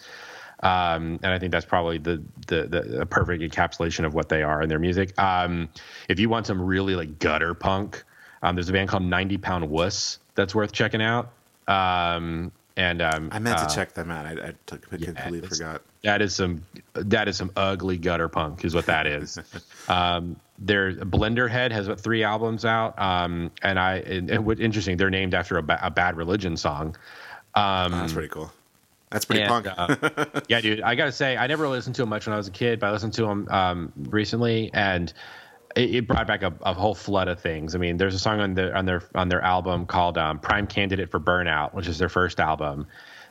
um, and I think that's probably the, the, the perfect encapsulation of what they are in their music. Um, if you want some really like gutter punk, um, there's a band called 90 Pound Wuss that's worth checking out. Um, and um, I meant to uh, check them out. I, I t- completely yeah, forgot. That is some that is some ugly gutter punk, is what that is. (laughs) um, their Blenderhead has what, three albums out, um, and I and, and what interesting, they're named after a, ba- a Bad Religion song. Um, oh, that's pretty cool. That's pretty and, punk. uh, (laughs) yeah, dude. I gotta say, I never listened to them much when I was a kid, but I listened to them um, recently, and it, it brought back a, a, whole flood of things. I mean, there's a song on their on their on their album called um, "Prime Candidate for Burnout," which is their first album.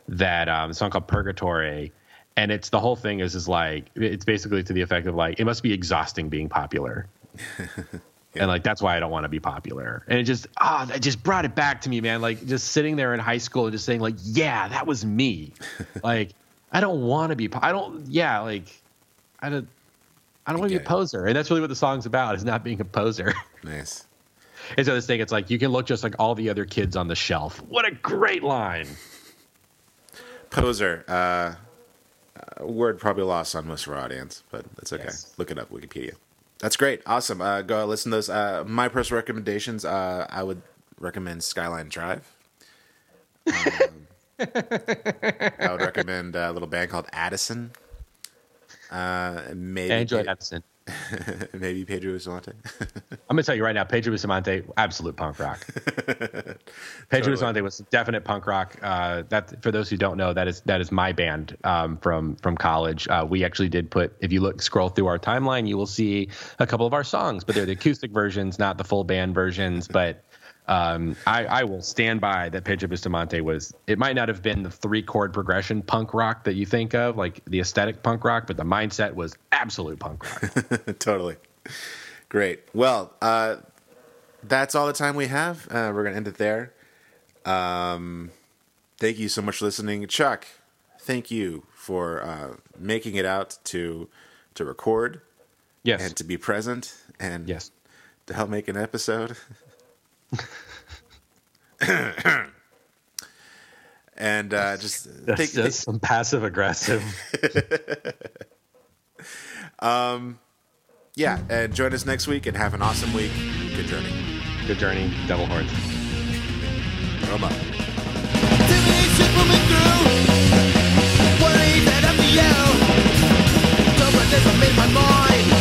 That um, song called "Purgatory," and it's the whole thing is is like it's basically to the effect of like it must be exhausting being popular. Yeah. (laughs) and like that's why I don't want to be popular. And it just ah, oh, that just brought it back to me, man. Like just sitting there in high school and just saying like, yeah, that was me. (laughs) like I don't want to be. I don't. Yeah, like I don't. I don't want to be a poser, and that's really what the song's about: is not being a poser. (laughs) Nice. And so this thing, it's like you can look just like all the other kids on the shelf. What a great line! Poser. Uh, uh, word probably lost on most of our audience, but that's okay. Yes. Look it up, Wikipedia. That's great. Awesome. Uh, go listen to those. Uh, my personal recommendations. Uh, I would recommend Skyline Drive. Um, I would recommend a little band called Addison. Uh, maybe I Epson. (laughs) maybe Pedro Bustamante. I'm gonna tell you right now, Pedro Bustamante, absolute punk rock. (laughs) Pedro totally. Bustamante was definite punk rock. Uh, that for those who don't know, that is that is my band um, from from college. Uh, we actually did put. If you look scroll through our timeline, you will see a couple of our songs, but they're the acoustic versions, not the full band versions. But um, I, I, will stand by that Pedro Bustamante was. It might not have been the three chord progression punk rock that you think of, like the aesthetic punk rock, but the mindset was absolute punk rock. (laughs) totally. Great. Well, uh, that's all the time we have. Uh, we're gonna end it there. Um, thank you so much for listening, Chuck. Thank you for uh, making it out to to record. Yes. And to be present and yes. to help make an episode. (laughs) (coughs) and uh, just that's take, just some passive aggressive. (laughs) um, yeah, and join us next week and have an awesome week. Good journey. Good journey, Devil Horns. Roma. Don't